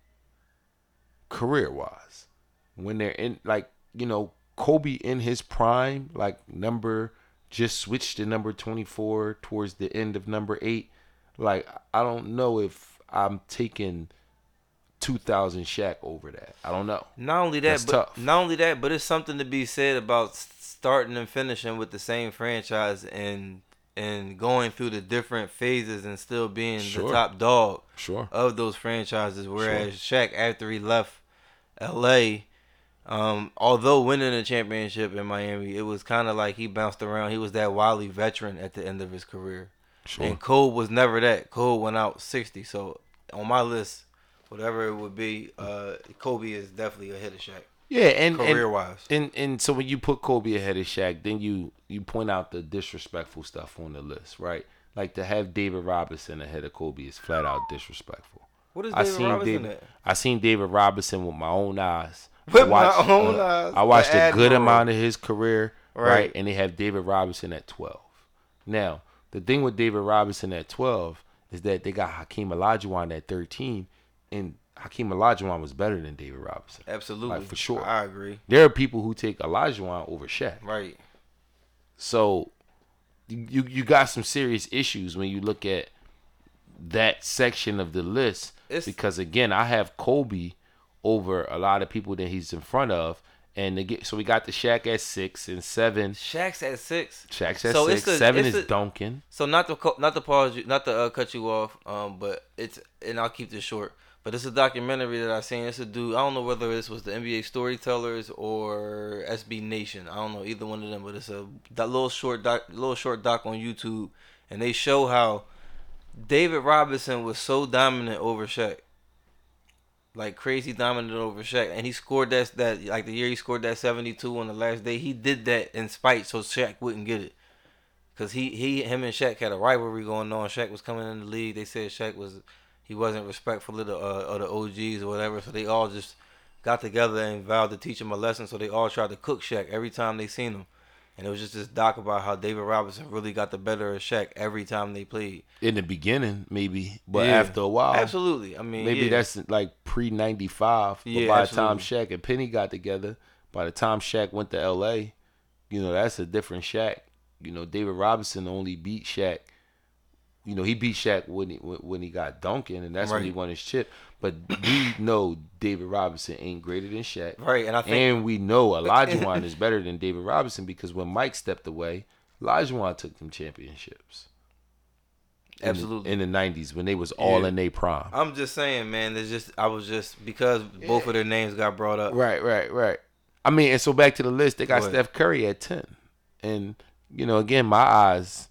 career wise. When they're in like, you know, Kobe in his prime, like number just switched to number 24 towards the end of number 8. Like I don't know if I'm taking 2000 Shaq over that. I don't know.
Not only that,
That's
but
tough.
not only that, but it's something to be said about starting and finishing with the same franchise and and going through the different phases and still being the top dog
Sure.
of those franchises. Whereas Shaq, after he left L.A., um, although winning a championship in Miami, it was kind of like he bounced around. He was that wily veteran at the end of his career.
Sure.
And Cole was never that. Cole went out 60. So on my list, whatever it would be, uh, Kobe is definitely ahead of Shaq.
Yeah, and and-
Career-wise.
and and so when you put Kobe ahead of Shaq, then you you point out the disrespectful stuff on the list, right? Like to have David Robinson ahead of Kobe is flat out disrespectful.
What is
I
David
seen
Robinson
David,
at?
I seen David Robinson with my own eyes.
With
I watched,
my own
uh,
eyes,
I watched a good amount of his career, right.
Right.
And they have David Robinson at twelve. Now the thing with David Robinson at twelve is that they got Hakeem Olajuwon at thirteen, and Hakeem Olajuwon was better than David Robinson.
Absolutely.
Like, for sure.
I agree.
There are people who take Olajuwon over Shaq.
Right.
So you you got some serious issues when you look at that section of the list
It's-
because again, I have Kobe over a lot of people that he's in front of, and get so we got the Shaq at six and seven.
Shaq's at six.
Shaq's at
So
six.
it's a-
seven
it's
is
a-
Duncan.
So not to not to pause you, not to uh, cut you off, um, but it's and I'll keep this short. But it's a documentary that I seen. It's a dude. I don't know whether this was the NBA Storytellers or SB Nation. I don't know either one of them. But it's a that little short doc, little short doc on YouTube, and they show how David Robinson was so dominant over Shaq. Like crazy dominant over Shaq, and he scored that that like the year he scored that seventy two on the last day. He did that in spite so Shaq wouldn't get it. Cause he he him and Shaq had a rivalry going on. Shaq was coming in the league. They said Shaq was he wasn't respectful of the uh, of the OGs or whatever. So they all just got together and vowed to teach him a lesson. So they all tried to cook Shaq every time they seen him. And it was just this doc about how David Robinson really got the better of Shaq every time they played.
In the beginning, maybe, but
Yeah.
after a while,
absolutely. I mean,
maybe
yeah.
that's like pre ninety five. But
Yeah,
by the time
absolutely.
Shaq and Penny got together, by the time Shaq went to L.A., you know that's a different Shaq. You know, David Robinson only beat Shaq you know, he beat Shaq when he when when he got Duncan, and that's when he won his chip. But we know David Robinson ain't greater than Shaq,
Right, and I think-
and we know Olajuwon is better than David Robinson because when Mike stepped away, Olajuwon took them championships. In the-
Absolutely.
in the '90s when they was all
Yeah.
in their prime.
I'm just saying, man. There's just I was just because both of their names got brought up.
Right, right, right. I mean, and so back to the list, they got
Go ahead.
Steph Curry at ten, and you know, again, my eyes,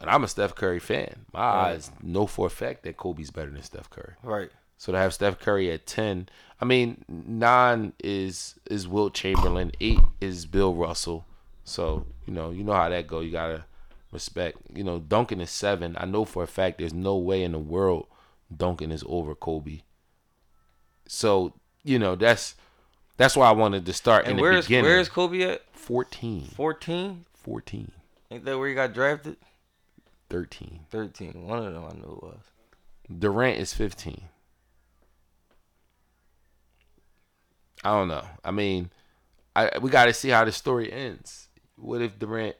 and I'm a Steph Curry fan. My
Right.
eyes know for a fact that Kobe's better than Steph Curry.
Right.
So to have Steph Curry at ten, I mean, nine is is Wilt Chamberlain, eight is Bill Russell. So you know, you know how that go. You gotta respect. You know, Duncan is seven. I know for a fact there's no way in the world Duncan is over Kobe. So you know that's that's why I wanted to start in
And
the
where's
beginning.
where's Kobe at?
14,
14?
14,
Ain't that where he got drafted?
13.
13. One of them I knew it was.
Durant is 15. I don't know. I mean, I we got to see how the story ends. What if Durant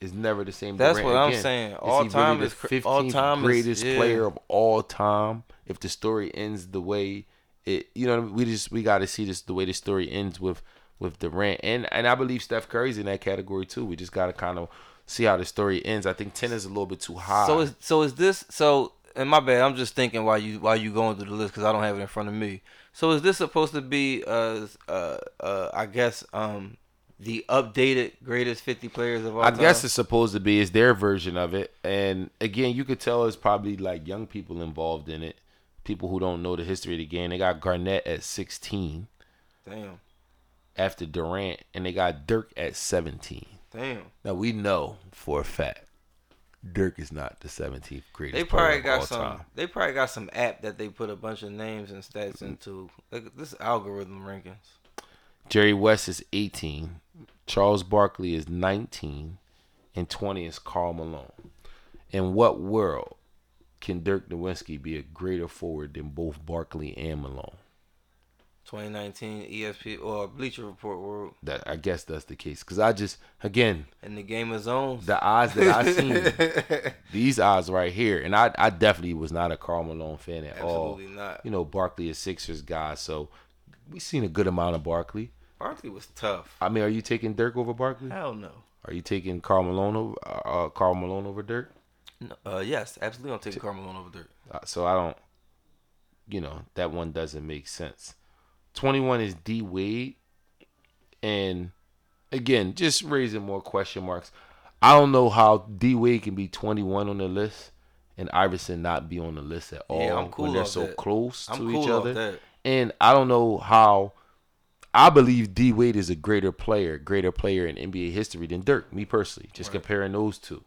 is never the same?
That's
Durant That's
what I'm saying. All
he
time
really
is
the
all
15th
time is-
greatest
yeah.
player of all time. If the story ends the way it, you know, we just we got to see this the way the story ends with with Durant, and and I believe Steph Curry's in that category too. We just got to kind of see how the story ends. I think ten is a little bit too high.
So is so is this so? And my bad. I'm just thinking while you while you going through the list because I don't have it in front of me. So is this supposed to be uh uh uh I guess um the updated greatest 50 players of all
I
time?
guess it's supposed to be. is their version of it, and again, you could tell it's probably like young people involved in it, people who don't know the history of the game. They got Garnett at 16
damn
after Durant, and they got Dirk at 17.
Damn.
Now we know for a fact Dirk is not the 17th greatest.
They probably got some.
time.
They probably got some app that they put a bunch of names and stats into. Like this algorithm rankings.
Jerry West is 18, Charles Barkley is 19, and 20 is Karl Malone. In what world can Dirk Nowitzki be a greater forward than both Barkley and Malone?
2019 ESP or Bleacher Report World
That I guess that's the case. Cause I just again
in the game of zones.
the odds that I seen, these odds right here, and I I definitely was not a Karl Malone fan at all.
Absolutely not.
You know, Barkley is Sixers guy, so we seen a good amount of Barkley.
Barkley was tough.
I mean, are you taking Dirk over Barkley?
Hell no.
Are you taking Karl Malone over uh, Karl Malone over Dirk?
No, Uh, yes, absolutely. I'm taking Karl Malone over Dirk.
Uh, so I don't, you know, that one doesn't make sense. 21 is D Wade. And again, just raising more question marks. I don't know how D Wade can be 21 on the list and Iverson not be on the list at all
Yeah, I'm cool
when they're so
that.
close
I'm
to
cool
each other. And I don't know how. I believe D Wade is a greater player, greater player in NBA history than Dirk. Me personally, just comparing those two.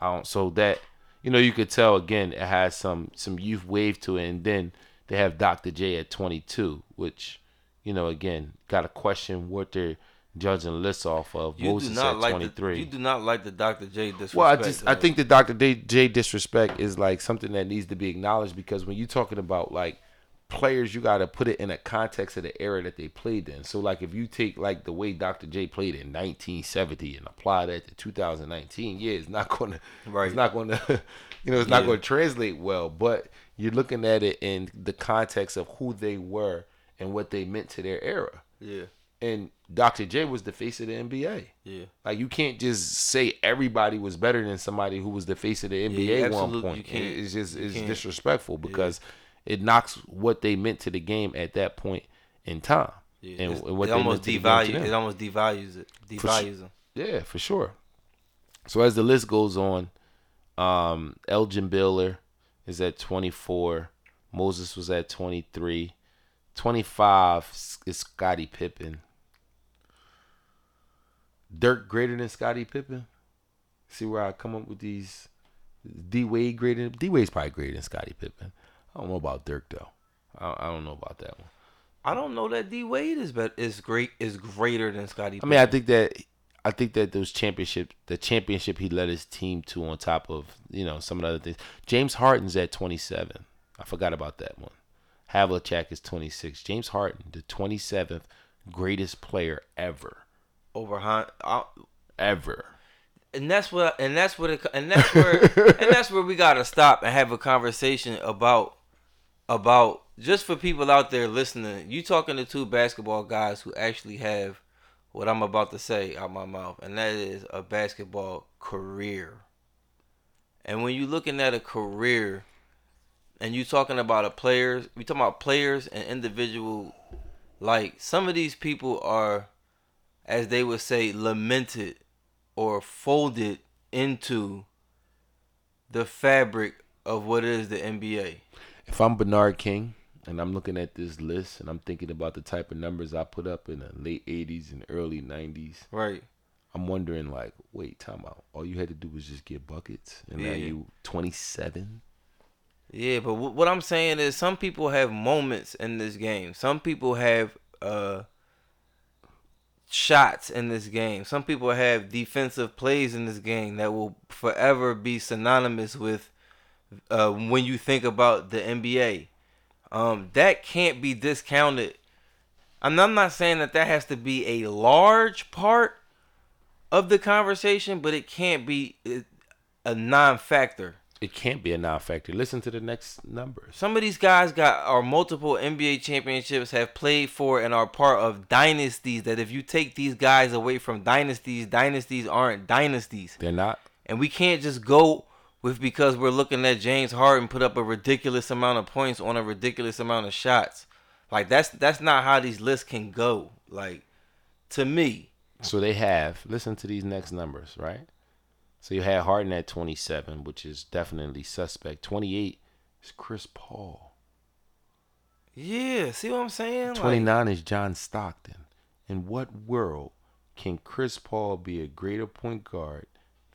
I don't. So that you know, you could tell again, it has some some youth wave to it, and then they have Dr. J at 22, which you know, again, got to question what they're judging lists off of.
You
Moses
do not
at
like
23.
the. You do not like the Dr. J disrespect.
Well, I just I think the Dr. J, J disrespect is like something that needs to be acknowledged because when you're talking about like players, you got to put it in a context of the era that they played in. So like if you take like the way Dr. J played in 1970 and apply that to 2019, yeah, it's not going to
Right.
It's not going to you know, it's not going to translate well, but you're looking at it in the context of who they were and what they meant to their era.
Yeah,
And Dr. J was the face of the NBA.
yeah.
Like you can't just say everybody was better than somebody who was the face of the NBA at one point.
you can't.
It's just it's disrespectful because it knocks what they meant to the game at that point in time.
yeah.
And,
It's-
what
it
they
almost
meant to the game to
devalues. It almost devalues it. Devalues them.
Yeah, for sure. So as the list goes on, um, Elgin Baylor is at 24. Moses was at 23. 25 is Scottie Pippen. Dirk greater than Scottie Pippen. See where I come up with these. D Wade greater. D Wade's probably greater than Scottie Pippen. I don't know about Dirk though. I, I don't know about that one.
I don't know that D Wade is bet is great is greater than Scottie.
I mean, I think that I think that those championship, the championship he led his team to, on top of you know some of the other things. James Harden's at 27. I forgot about that one. Havlicek is 26. James Harden, the 27th greatest player ever,
over Han. I, uh,
ever.
and that's what and that's what it, and that's where and that's where we gotta stop and have a conversation about about just for people out there listening. You talking to two basketball guys who actually have what I'm about to say out my mouth, and that is a basketball career. And when you're looking at a career, and you talking about a players, we talking about players and individual. Like some of these people are, as they would say, lamented or folded into the fabric of what is the NBA.
If I'm Bernard King and I'm looking at this list and I'm thinking about the type of numbers I put up in the late 80s and early 90s,
Right.
I'm wondering like, wait, time out. All you had to do was just get buckets, and now you 27.
Yeah, but wh- what I'm saying is some people have moments in this game. Some people have uh shots in this game. Some people have defensive plays in this game that will forever be synonymous with uh when you think about the NBA. Um that can't be discounted. I'm I'm not saying that that has to be a large part of the conversation, but it can't be a non-factor.
It can't be a non-factor. Listen to the next numbers.
Some of these guys got are multiple NBA championships, have played for and are part of dynasties. That if you take these guys away from dynasties, dynasties aren't dynasties.
They're not.
And we can't just go with because we're looking at James Harden put up a ridiculous amount of points on a ridiculous amount of shots. Like that's that's not how these lists can go. Like to me,
So they have. Listen to these next numbers, right? So you had Harden at 27, which is definitely suspect. 28 is Chris Paul.
yeah. See what I'm saying? Like,
29 is John Stockton. In what world can Chris Paul be a greater point guard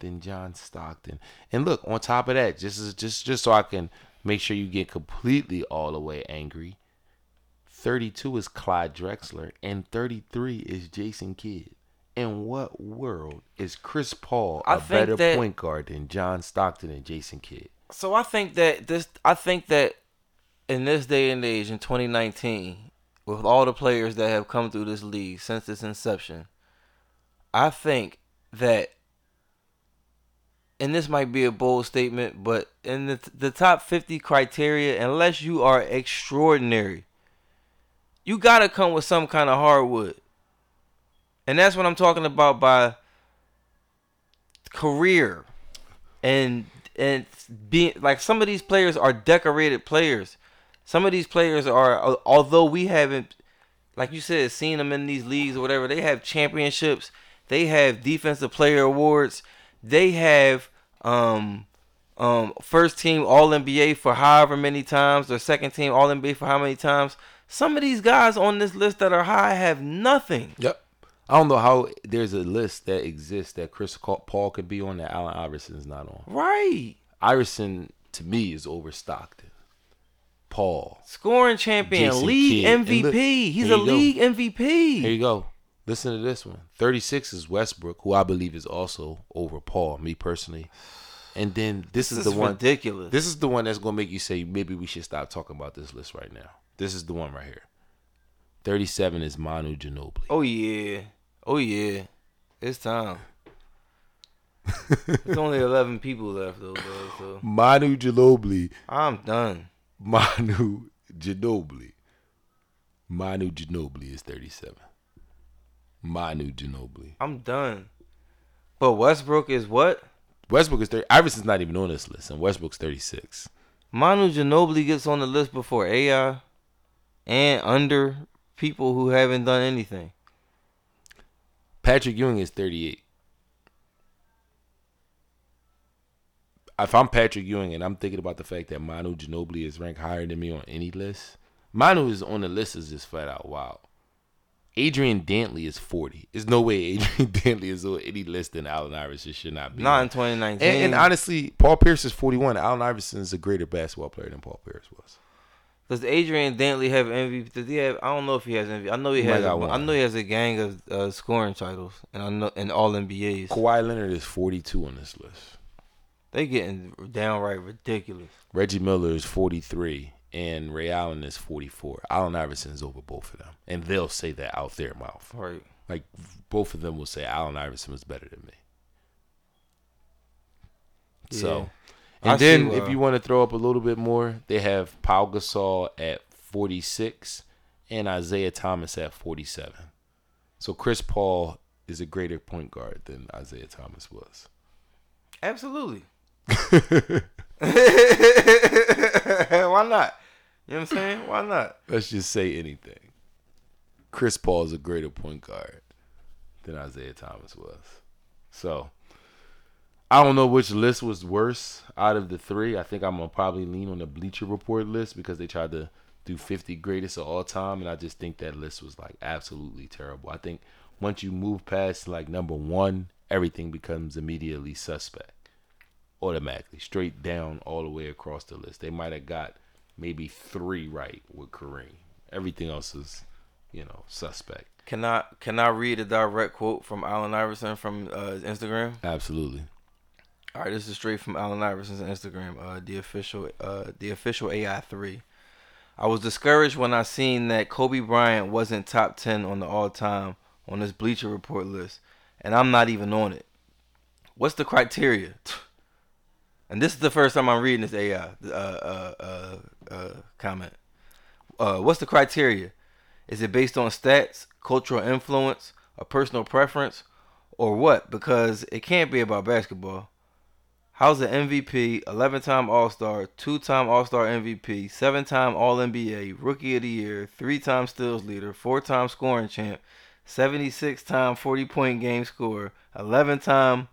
than John Stockton? And look, on top of that, just as- just just so I can make sure you get completely all the way angry. 32 is Clyde Drexler and 33 is Jason Kidd. In what world is Chris Paul a better
that-
point guard than John Stockton and Jason Kidd?
So I think that this I think that in this day and age in 2019 with all the players that have come through this league since its inception I think that and this might be a bold statement but in the the top 50 criteria unless you are extraordinary you got to come with some kind of hardwood. And that's what I'm talking about by career. And and being like some of these players are decorated players. Some of these players are although we haven't like you said seen them in these leagues or whatever, they have championships, they have defensive player awards, they have um um first team all NBA for however many times or second team all NBA for how many times. Some of these guys on this list that are high have nothing.
Yep. I don't know how there's a list that exists that Chris Paul could be on that Allen Iverson's not on.
Right.
Iverson to me is over Stockton. Paul.
Scoring champion,
Jason
league
Kidd.
MVP.
look,
He's a
you go.
league MVP.
Here you go. Listen to this one. 36 is Westbrook, who I believe is also over Paul, me personally. And then this,
This
is
is
the one
ridiculous.
This is the one that's gonna make you say maybe we should stop talking about this list right now. This is the one right here. 37 is Manu Ginobili.
Oh yeah. Oh yeah. It's time. There's only eleven people left though, bro. So
Manu Ginobili.
I'm done.
Manu Ginobili. Manu Ginobili is 37. Manu Ginobili.
I'm done. But Westbrook is what?
Westbrook is 30. Iverson's not even on this list, and Westbrook's 36.
Manu Ginobili gets on the list before AI and under people who haven't done anything.
Patrick Ewing is 38. If I'm Patrick Ewing and I'm thinking about the fact that Manu Ginobili is ranked higher than me on any list, Manu is on the list is just flat out wild. Adrian Dantley is 40. There's no way Adrian Dantley is on any less than Allen Iverson should not be.
Not in 2019.
And, and honestly, Paul Pierce is 41. Allen Iverson is a greater basketball player than Paul Pierce was.
Does Adrian Dantley have MVP? Does he have? I don't know if he has MVP. I know he
He
has. I know he has a gang of uh, scoring titles, and I know and all NBAs.
Kawhi Leonard is 42 on this list.
They getting downright ridiculous.
Reggie Miller is 43 and Ray Allen is 44. Allen Iverson is over both of them. And they'll say that out their mouth.
Right.
Like both of them will say Allen Iverson was better than me. Yeah. So,
I
and then
see, uh,
if you want to throw up a little bit more, they have Paul Gasol at 46 and Isiah Thomas at 47. So Chris Paul is a greater point guard than Isiah Thomas was.
Absolutely. Why not? You know what I'm saying? Why not?
Let's just say anything. Chris Paul is a greater point guard than Isiah Thomas was. So I don't know which list was worse out of the three. I think I'm gonna probably lean on the Bleacher Report list because they tried to do 50 greatest of all time, and I just think that list was like absolutely terrible. I think once you move past like number one, everything becomes immediately suspect, automatically, straight down all the way across the list. They might have got maybe three right with Kareem. Everything else is, you know, suspect.
Can I can I read a direct quote from Allen Iverson from uh, his Instagram?
Absolutely.
All right, this is straight from Allen Iverson's Instagram. Uh, the official, uh, the official AI three. I was discouraged when I seen that Kobe Bryant wasn't top ten on the all time on this Bleacher Report list, and I'm not even on it. What's the criteria? And this is the first time I'm reading this AI uh, uh, uh, uh, comment. Uh, what's the criteria? Is it based on stats, cultural influence, a personal preference, or what? Because it can't be about basketball. How's an MVP, 11 time All Star, 2 time All Star MVP, 7 time All NBA, Rookie of the Year, 3 time Steals Leader, 4 time Scoring Champ, 76 time 40 point game scorer, 11 time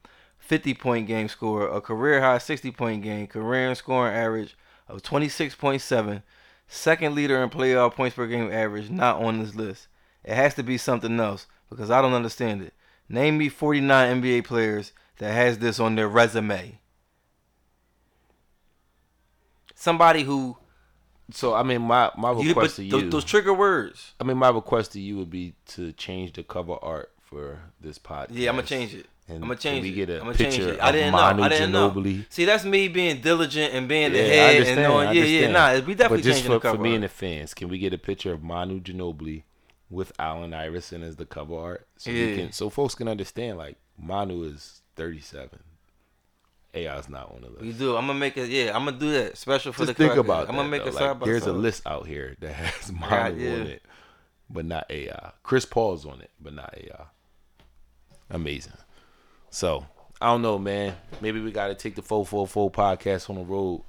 50 point game scorer, a career high 60 point game, career scoring average of 26.7, second leader in playoff points per game average, not on this list. It has to be something else because I don't understand it. Name me 49 NBA players that has this on their resume. Somebody who
So I mean, my my request
but
to
those,
you,
those trigger words.
I mean, my request to you would be to change the cover art for this podcast.
Yeah, I'm gonna change it.
And
I'm gonna change
we
it.
get a
I'm gonna change
picture
it. I
of
didn't
Manu
know. I didn't
Ginobili?
know. See, that's me being diligent and being the
Yeah, I
head and knowing. Yeah, yeah. Nah, we definitely
But just
changing
for,
the cover.
for me and the fans, can we get a picture of Manu Ginobili with Allen Iverson as the cover art, so we
Yeah.
can, so folks can understand like Manu is 37. AI's not on the list.
we do. I'm gonna make it. Yeah, I'm gonna do that special for
Just
the
think
crackers.
about
I'm gonna make
though.
a
Like,
side by
There's a list out here that has Manu
Right, yeah.
on it, but not AI. Chris Paul's on it, but not AI. Amazing. So I don't know, man. Maybe we got to take the 444 podcast on the road.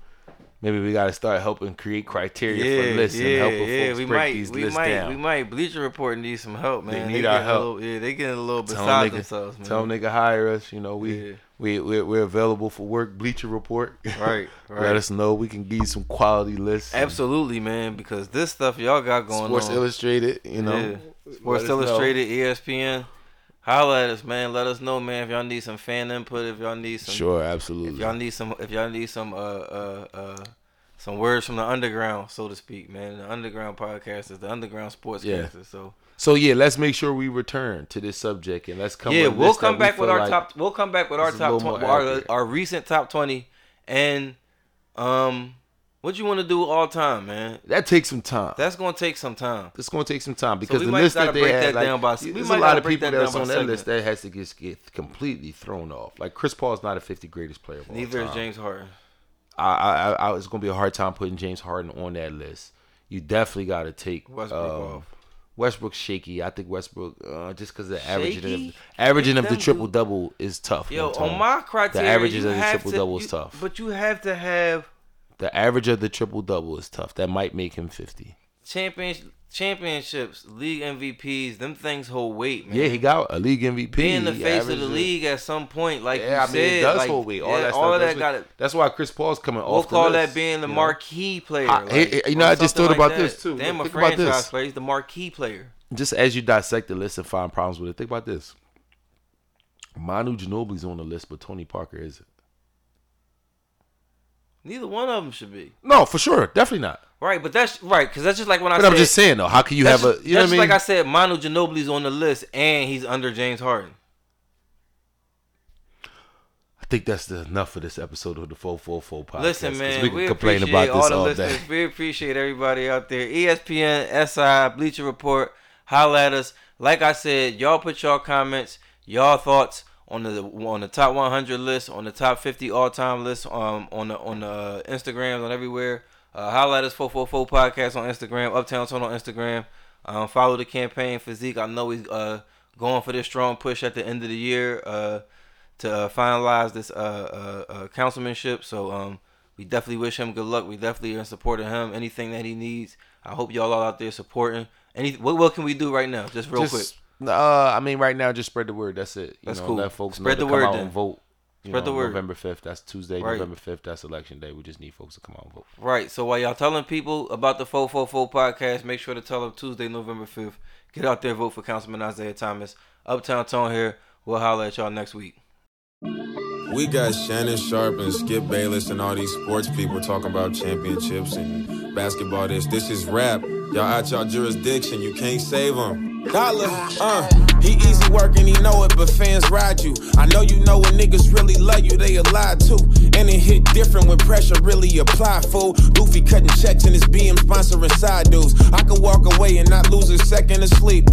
Maybe we got to start helping create criteria
Yeah,
for lists
yeah,
and helping
yeah.
folks
We
break
might,
these
we
lists
might,
down.
we might. Bleacher Report needs some help, man.
They need
getting
our
a
help.
little- yeah, they getting a little
Tell
beside
nigga,
themselves, man.
tell them, nigga hire us. You know we
Yeah.
we we're, we're available for work. Bleacher Report.
Right,
Let us know. We can give you some quality lists.
Absolutely, man. Because this stuff y'all got going
Sports
on.
Illustrated. You know. Let
Sports
us.
Illustrated, ESPN. Holla at us, man. Let us know, man. If y'all need some fan input, if y'all need some,
Sure, absolutely.
if y'all need some, if y'all need some, uh, uh, uh, some words from the underground, so to speak, man. The underground podcast is the underground sportscaster. So
So yeah, let's make sure we return to this subject and let's come.
yeah, we'll come
we
back with our
like-
top. We'll come back with our top, twenty, our, our recent top twenty, and um, what you want to do all time, man?
That takes some time.
That's gonna take some time.
It's gonna take some time because
we
the list that they had, like,
down by-
there's a lot of people
that
that's on that list that has to just get completely thrown off. Like Chris Paul's not a 50 greatest player of all
Neither is. James Harden.
I, I, I, it's gonna be a hard time putting James Harden on that list. You definitely got to take
Westbrook
um,
off.
Westbrook's shaky. I think Westbrook uh, just because the averaging of averaging of the triple double is tough.
Yo, on my criteria,
the averages of the triple double is tough.
But you have to have
The average of the triple double is tough. That might make him 50.
champions, championships, league MVPs. Them things hold weight, man.
Yeah, he got a league MVP.
Being the face of the league at some point, like
Yeah, I
you
mean,
said,
it does
like,
hold weight. All
yeah,
that
all
stuff
of that got it.
That's why Chris Paul's coming
We'll
off the
call that being the
you know?
marquee player.
I-
like,
you know, I just thought about
like
this, too.
Damn, a
Think
franchise player. He's the marquee player.
Just as you dissect the list and find problems with it, think about this. Manu Ginobili's on the list, but Tony Parker isn't.
Neither one of them should be.
No, for sure, definitely not.
Right, but that's right because that's just like when I
But
said.
I'm just saying though, how can you have a you know what I mean?
like I said, Manu Ginobili's on the list and he's under James Harden.
I think that's the, enough for this episode of the 444 podcast.
Listen, man,
we
we,
can complain about this
all the
all
listeners.
day.
We appreciate everybody out there. ESPN, SI, Bleacher Report, holla at us. Like I said, y'all put y'all comments, y'all thoughts on the on the top 100 list, on the top 50 all time list, um, on the on the uh, Instagrams, on everywhere. Uh, highlight us 444 podcast on Instagram, Uptown Tone on Instagram. Um, follow the campaign for Zeke. I know he's uh, going for this strong push at the end of the year uh, to uh, finalize this uh, uh, uh, councilmanship. So um, we definitely wish him good luck. We definitely are in support of him. Anything that he needs, I hope y'all are out there supporting. Any what, what can we do right now? Just real
Just, Uh, I mean, right now, just spread the word. That's it. You
That's
know,
cool.
Let folks
Spread
know
the
to
word
come out
then.
and vote. You
Spread
know,
the word.
November fifth. That's Tuesday.
Right.
November fifth. That's election day. We just need folks to come out and vote.
Right. So while y'all telling people about the 444 podcast, make sure to tell them Tuesday, November 5th. Get out there, vote for Councilman Isaiah Thomas. Uptown Tone here. We'll holler at y'all next week.
We got Shannon Sharpe and Skip Bayless and all these sports people talking about championships and basketball. This, this is rap. Y'all out y'all jurisdiction. You can't save them. Dollar, uh, he easy working, he know it, but fans ride you. I know you know when niggas really love you, they a lie too. And it hit different when pressure really apply, fool. Goofy cutting checks and his BM sponsoring side dudes. I could walk away and not lose a second of sleep.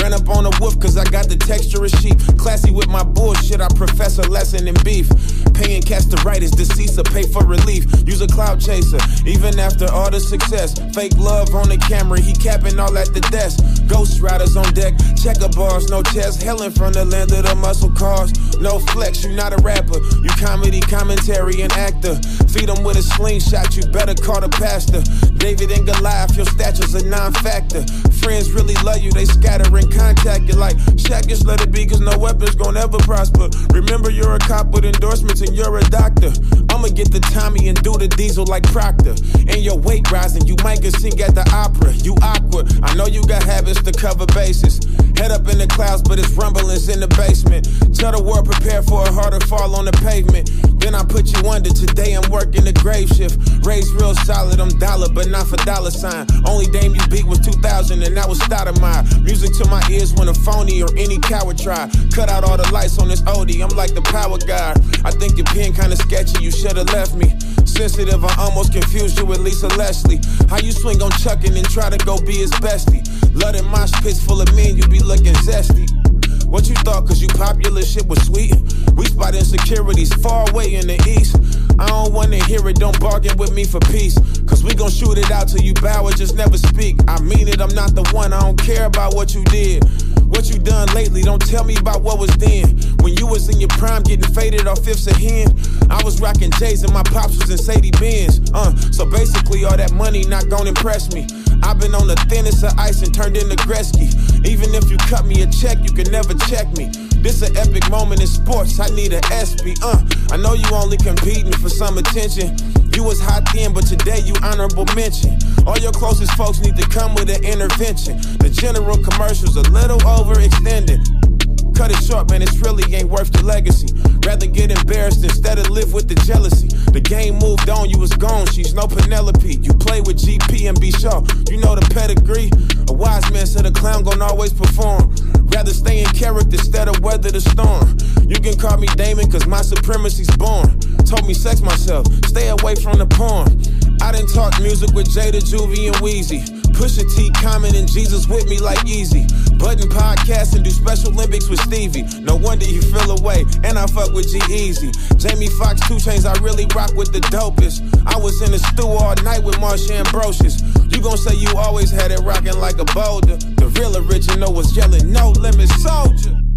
Ran up on a wolf cause I got the texture of sheep. Classy with my bullshit, I profess a lesson in beef. Paying cats to write is deceased, pay for relief. Use a cloud chaser, even after all the success. Fake love on the camera, he capping all at the desk. Ghost riders on deck, checker bars, no chest. Hailing from the land of the muscle cars. No flex, you not a rapper. You comedy, commentary, and actor. Feed them with a slingshot, you better call the pastor. David and Goliath, your stature's a non factor. Friends really love you, they scatter and contact you like Shaq, just let it be, cause no weapon's gonna ever prosper. Remember, you're a cop with endorsements and you're a doctor. I'ma get the Tommy and do the diesel like Proctor. And your weight rising, you might get sing at the opera. You awkward, I know you got habits to cover bases. Head up in the clouds, but it's rumblings in the basement. Tell the world prepare for a harder fall on the pavement. Then I put you under. Today I'm working the grave shift. Raised real solid, I'm dollar, but not for dollar sign. Only dame you beat was 2000, and that was Stoudamire. Music to my ears when a phony or any coward try. Cut out all the lights on this OD, I'm like the power guy. I think your pen kinda sketchy, you should've left me. Sensitive, I almost confused you with Lisa Leslie. How you swing on chucking and try to go be his bestie? Love them mosh pits full of men, you be looking zesty. What you thought, cause you popular shit was sweet? We spot insecurities far away in the east. I don't wanna hear it, don't bargain with me for peace. Cause we gon' shoot it out till you bow or just never speak. I mean it, I'm not the one, I don't care about what you did. What you done lately, don't tell me about what was then. When you was in your prime getting faded off fifths of hen, I was rocking J's and my pops was in Sadie Benz. Uh, so basically all that money not gonna impress me. I've been on the thinnest of ice and turned into Gretzky. Even if you cut me a check, you can never check me. This an epic moment in sports. I need a ESPY. Uh, I know you only competing for some attention. You was hot then, but today you honorable mention. All your closest folks need to come with an intervention. The general commercial's a little overextended. Cut it short, man, it's really ain't worth the legacy. Rather get embarrassed instead of live with the jealousy. The game moved on, you was gone, she's no Penelope. You play with GP and be sure you know the pedigree. A wise man said a clown gon' always perform. Rather stay in character instead of weather the storm. You can call me Damon, cause my supremacy's born. Told me sex myself, stay away from the porn. I didn't talk music with Jada, Juvie, and Weezy. Pusha T, Common, and Jesus with me like easy. Button podcast and do Special Olympics with Stevie. No wonder you feel away, and I fuck with G Easy. Jamie Foxx, 2 Chainz, I really rock with the dopest. I was in the stew all night with Marsha Ambrosius. You gon' say you always had it rocking like a boulder. The real original was yelling, no limit soldier.